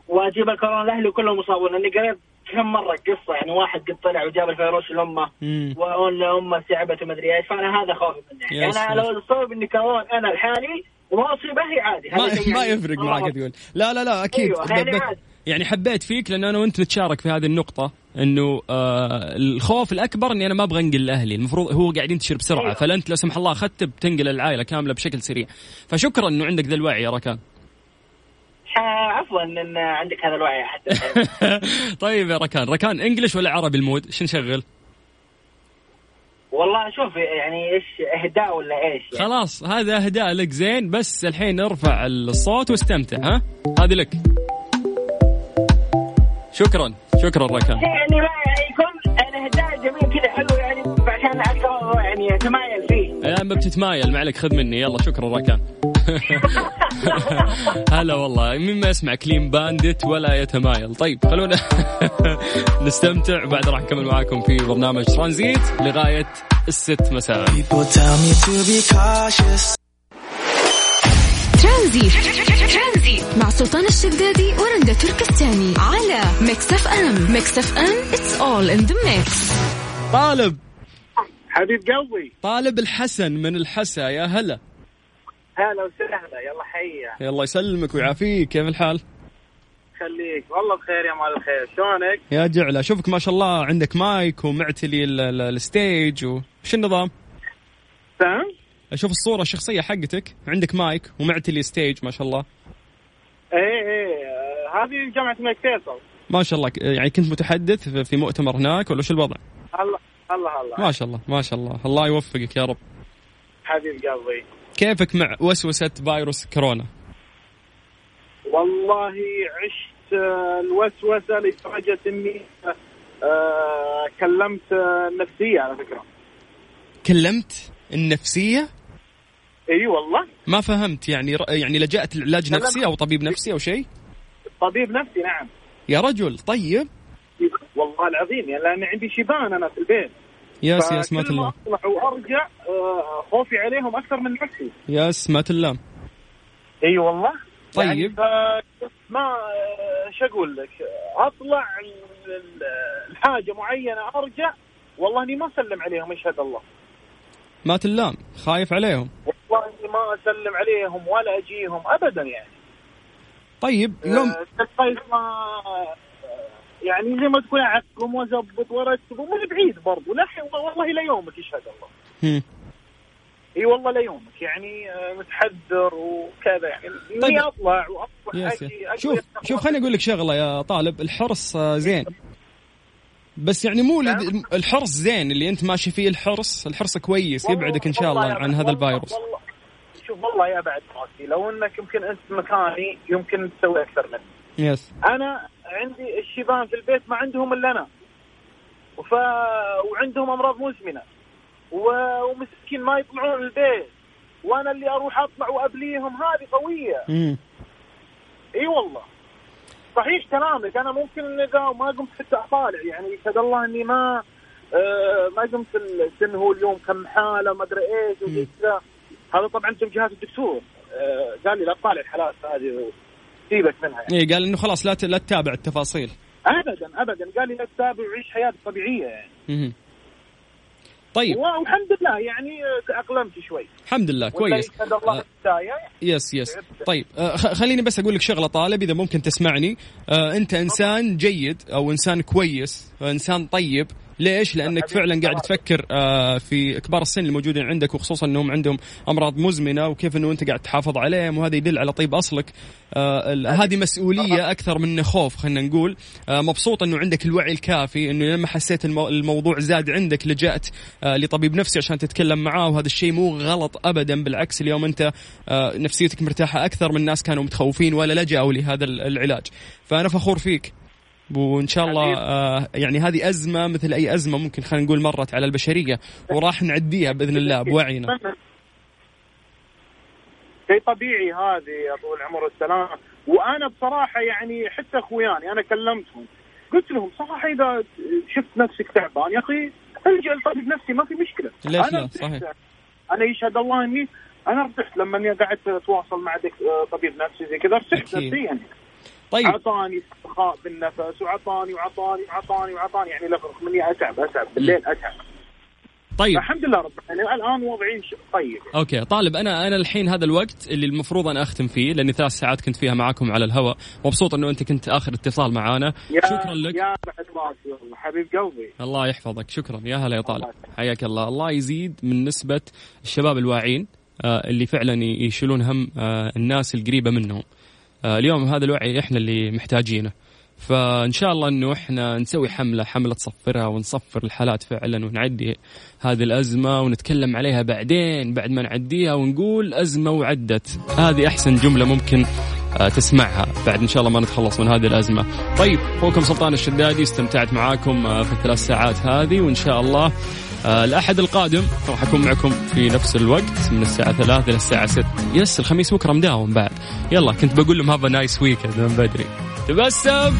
وأجيب الكورونا لأهلي وكلهم مصابون لأني قريت كم مرة قصة يعني واحد قد طلع وجاب الفيروس لأمه وان امه تعبت وما أدري إيش فأنا هذا خوفي منه يعني أنا لو صوب إني كورونا أنا لحالي وما اصيب أهلي عادي. ما, *laughs* يعني ما يفرق معك تقول. لا لا لا أكيد. أيوة يعني, يعني حبيت فيك لأن أنا وأنت نتشارك في هذه النقطة إنه آه الخوف الأكبر إني أنا ما أبغى أنقل لأهلي. المفروض هو قاعد ينتشر بسرعة. أيوة. فلانت لا سمح الله اخذت بتنقل العائلة كاملة بشكل سريع. فشكرا إنه عندك ذا الوعي يا ركان. عفوا إن عندك هذا الوعي حتى. *laughs* طيب يا ركان. ركان انجلش ولا عربي المود؟ إيش نشغل؟ والله شوف يعني إيش إهداء ولا إيش يعني؟ خلاص هذا إهداء لك زين بس الحين ارفع الصوت واستمتع ها؟ هذه لك. شكرا شكرا ركان. يعني ما يكون الإهداء جميل كذا حلو يعني عشان أكثر يعني أتمايل فيه. أما بتتمايل ما عليك خذ مني. يلا شكرا ركان. *laughs* هلا والله. مين ما يسمع Clean Bandit ولا يتمايل. طيب خلونا *laughs* نستمتع. بعد راح نكمل معاكم في برنامج ترانزيت لغاية الست مساء. ترانزيت مع سلطان الشدادي ورندا تركستاني على Mix FM Mix FM it's all in the mix طالب. حبيب قلبي طالب الحسن من الحسا. يا هلا. هلا وسهلا يلا حيا يلا يسلمك ويعافيك كيف الحال؟ خليك والله بخير يا مال الخير شلونك؟ يا جعل أشوفك ما شاء الله عندك مايك ومعتلي ال stage وش النظام؟ سام؟ أشوف الصورة الشخصية حقتك عندك مايك ومعتلي stage ما شاء الله إيه إيه هذه جامعة الملك فيصل ما شاء الله يعني كنت متحدث في مؤتمر هناك ولا شو الوضع؟ الله الله الله ما شاء الله ما شاء الله الله يوفقك يا رب حبيب قلبي كيفك مع وسوسة فيروس كورونا؟ والله عشت الوسوسة لدرجة إني آه كلمت النفسية على فكرة كلمت النفسية؟ إي والله ما فهمت يعني يعني لجأت لعلاج نفسي أو طبيب نفسي أو شيء؟ طبيب نفسي نعم يا رجل طيب والله العظيم يعني لأن عندي شيبان أنا في البيت يا سمات الله. اطلع وأرجع آه، خوفي عليهم أكثر من نفسي. يا سمات الله. إي والله. طيب. يعني ما آه، شو أقول لك؟ أطلع الحاجة معينة أرجع. والله إني ما أسلم عليهم يشهد الله؟ ما تلام. خايف عليهم. والله إني ما أسلم عليهم ولا أجيهم ابدا يعني. طيب يوم طيب ما يعني زي ما تقول اعقم واظبط وأرتب ومن بعيد برضو. لا والله ليومك يشهد الله. إي والله ليومك يعني آه، متحذر وكذا يعني. طيب. اني أطلع وأطلع. أجي شوف شوف خليني أقول لك شغلة يا طالب. الحرص آه، زين. بس يعني مو نعم. الحرص زين. اللي أنت ماشي فيه الحرص. الحرص كويس. يبعدك إن شاء الله عن هذا الفيروس. والله شوف والله يا بعد راسي لو إنك يمكن أنت مكاني يمكن تسوي أكثر مني. يس. أنا عندي الشيبان في البيت ما عندهم إلا أنا. وف... وعندهم أمراض مزمنة. و... ومسكين ما يطلعون البيت. وأنا اللي أروح أطلع وأبليهم هذه قوية. إي والله. صحيح كلامك. أنا ممكن إني ما قمت حتى أطالع. يعني يشهد الله إني ما آه ما قمت السن هو اليوم كم حالة ما أدري إيش وزي كذا هذا طبعا توجيهات الدكتور. آه قال لي لا تطالع الحالات هذه. سيبك منها يعني. إيه قال إنه خلاص لا لا تتابع التفاصيل. ابدا ابدا. قال لي لا تتابع وعيش حياتك طبيعية يعني. مم. طيب. والحمد لله يعني تأقلمت شوي. الحمد لله كويس. الله آه. يس يس. طيب آه خليني بس أقول لك شغلة طالب إذا ممكن تسمعني. آه أنت إنسان جيد أو إنسان كويس إنسان طيب ليش؟ لأنك فعلا قاعد تفكر آه، في كبار السن الموجودين عندك وخصوصا إنهم عندهم أمراض مزمنة وكيف إنه أنت قاعد تحافظ عليهم وهذا يدل على طيب أصلك. آه، هذه مسؤولية أكثر من خوف خلينا نقول. آه، مبسوط إنه عندك الوعي الكافي إنه لما حسيت الموضوع زاد عندك لجأت لطبيب نفسي عشان تتكلم معاه وهذا الشيء مو غلط ابدا. بالعكس اليوم أنت نفسيتك مرتاحة أكثر من ناس كانوا متخوفين ولا لجأوا لهذا العلاج. فأنا فخور فيك. وإن شاء الله آه يعني هذه أزمة مثل أي أزمة ممكن خلينا نقول مرت على البشرية وراح نعديها بإذن الله بوعينا. شيء طبيعي هذه يا طول العمر والسلامه وأنا بصراحة يعني حتى أخوياني أنا كلمتهم قلت لهم صراحة إذا شفت نفسك تعبان يا أخي ألجأ لطبيب نفسي ما في مشكلة. ليش أنا لا صحيح. أنا يشهد الله إني أنا ارتحت لما قعدت أتواصل مع طبيب نفسي زي كذا ارتحت نفسيا يعني. طيب. اعطاني استرخاء بالنفس وعطاني وعطاني وعطاني وعطاني. يعني لفرق مني أتعب أتعب. بالليل أتعب. طيب. الحمد لله رب العالمين. الآن وضعي طيب. أوكي. طالب أنا أنا الحين هذا الوقت اللي المفروض أنا أختم فيه لأني ثلاث ساعات كنت فيها معاكم على الهواء. مبسوط إنه أنت كنت آخر اتصال معانا. شكرا لك. يا بعد حبيب قلبي. الله يحفظك. شكرا. يا هلا يا طالب. حياك الله. الله يزيد من نسبة الشباب الواعيين آه، اللي فعلا يشيلون هم آه، الناس القريبة منهم. اليوم هذا الوعي إحنا اللي محتاجينه فإن شاء الله إنه إحنا نسوي حملة حملة صفرها ونصفر الحالات فعلا ونعدي هذه الأزمة ونتكلم عليها بعدين بعد ما نعديها ونقول أزمة وعدت هذه أحسن جملة ممكن آه، تسمعها بعد إن شاء الله ما نتخلص من هذه الأزمة. طيب اخوكم سلطان الشدادي استمتعت معاكم آه، في الثلاث ساعات هذه وإن شاء الله آه، الأحد القادم راح أكون معكم في نفس الوقت من الساعة 3 إلى الساعة 6 yes الخميس بكرة مداوم بعد. يلا كنت بقول لهم have nice weekend من بدري. تبسم!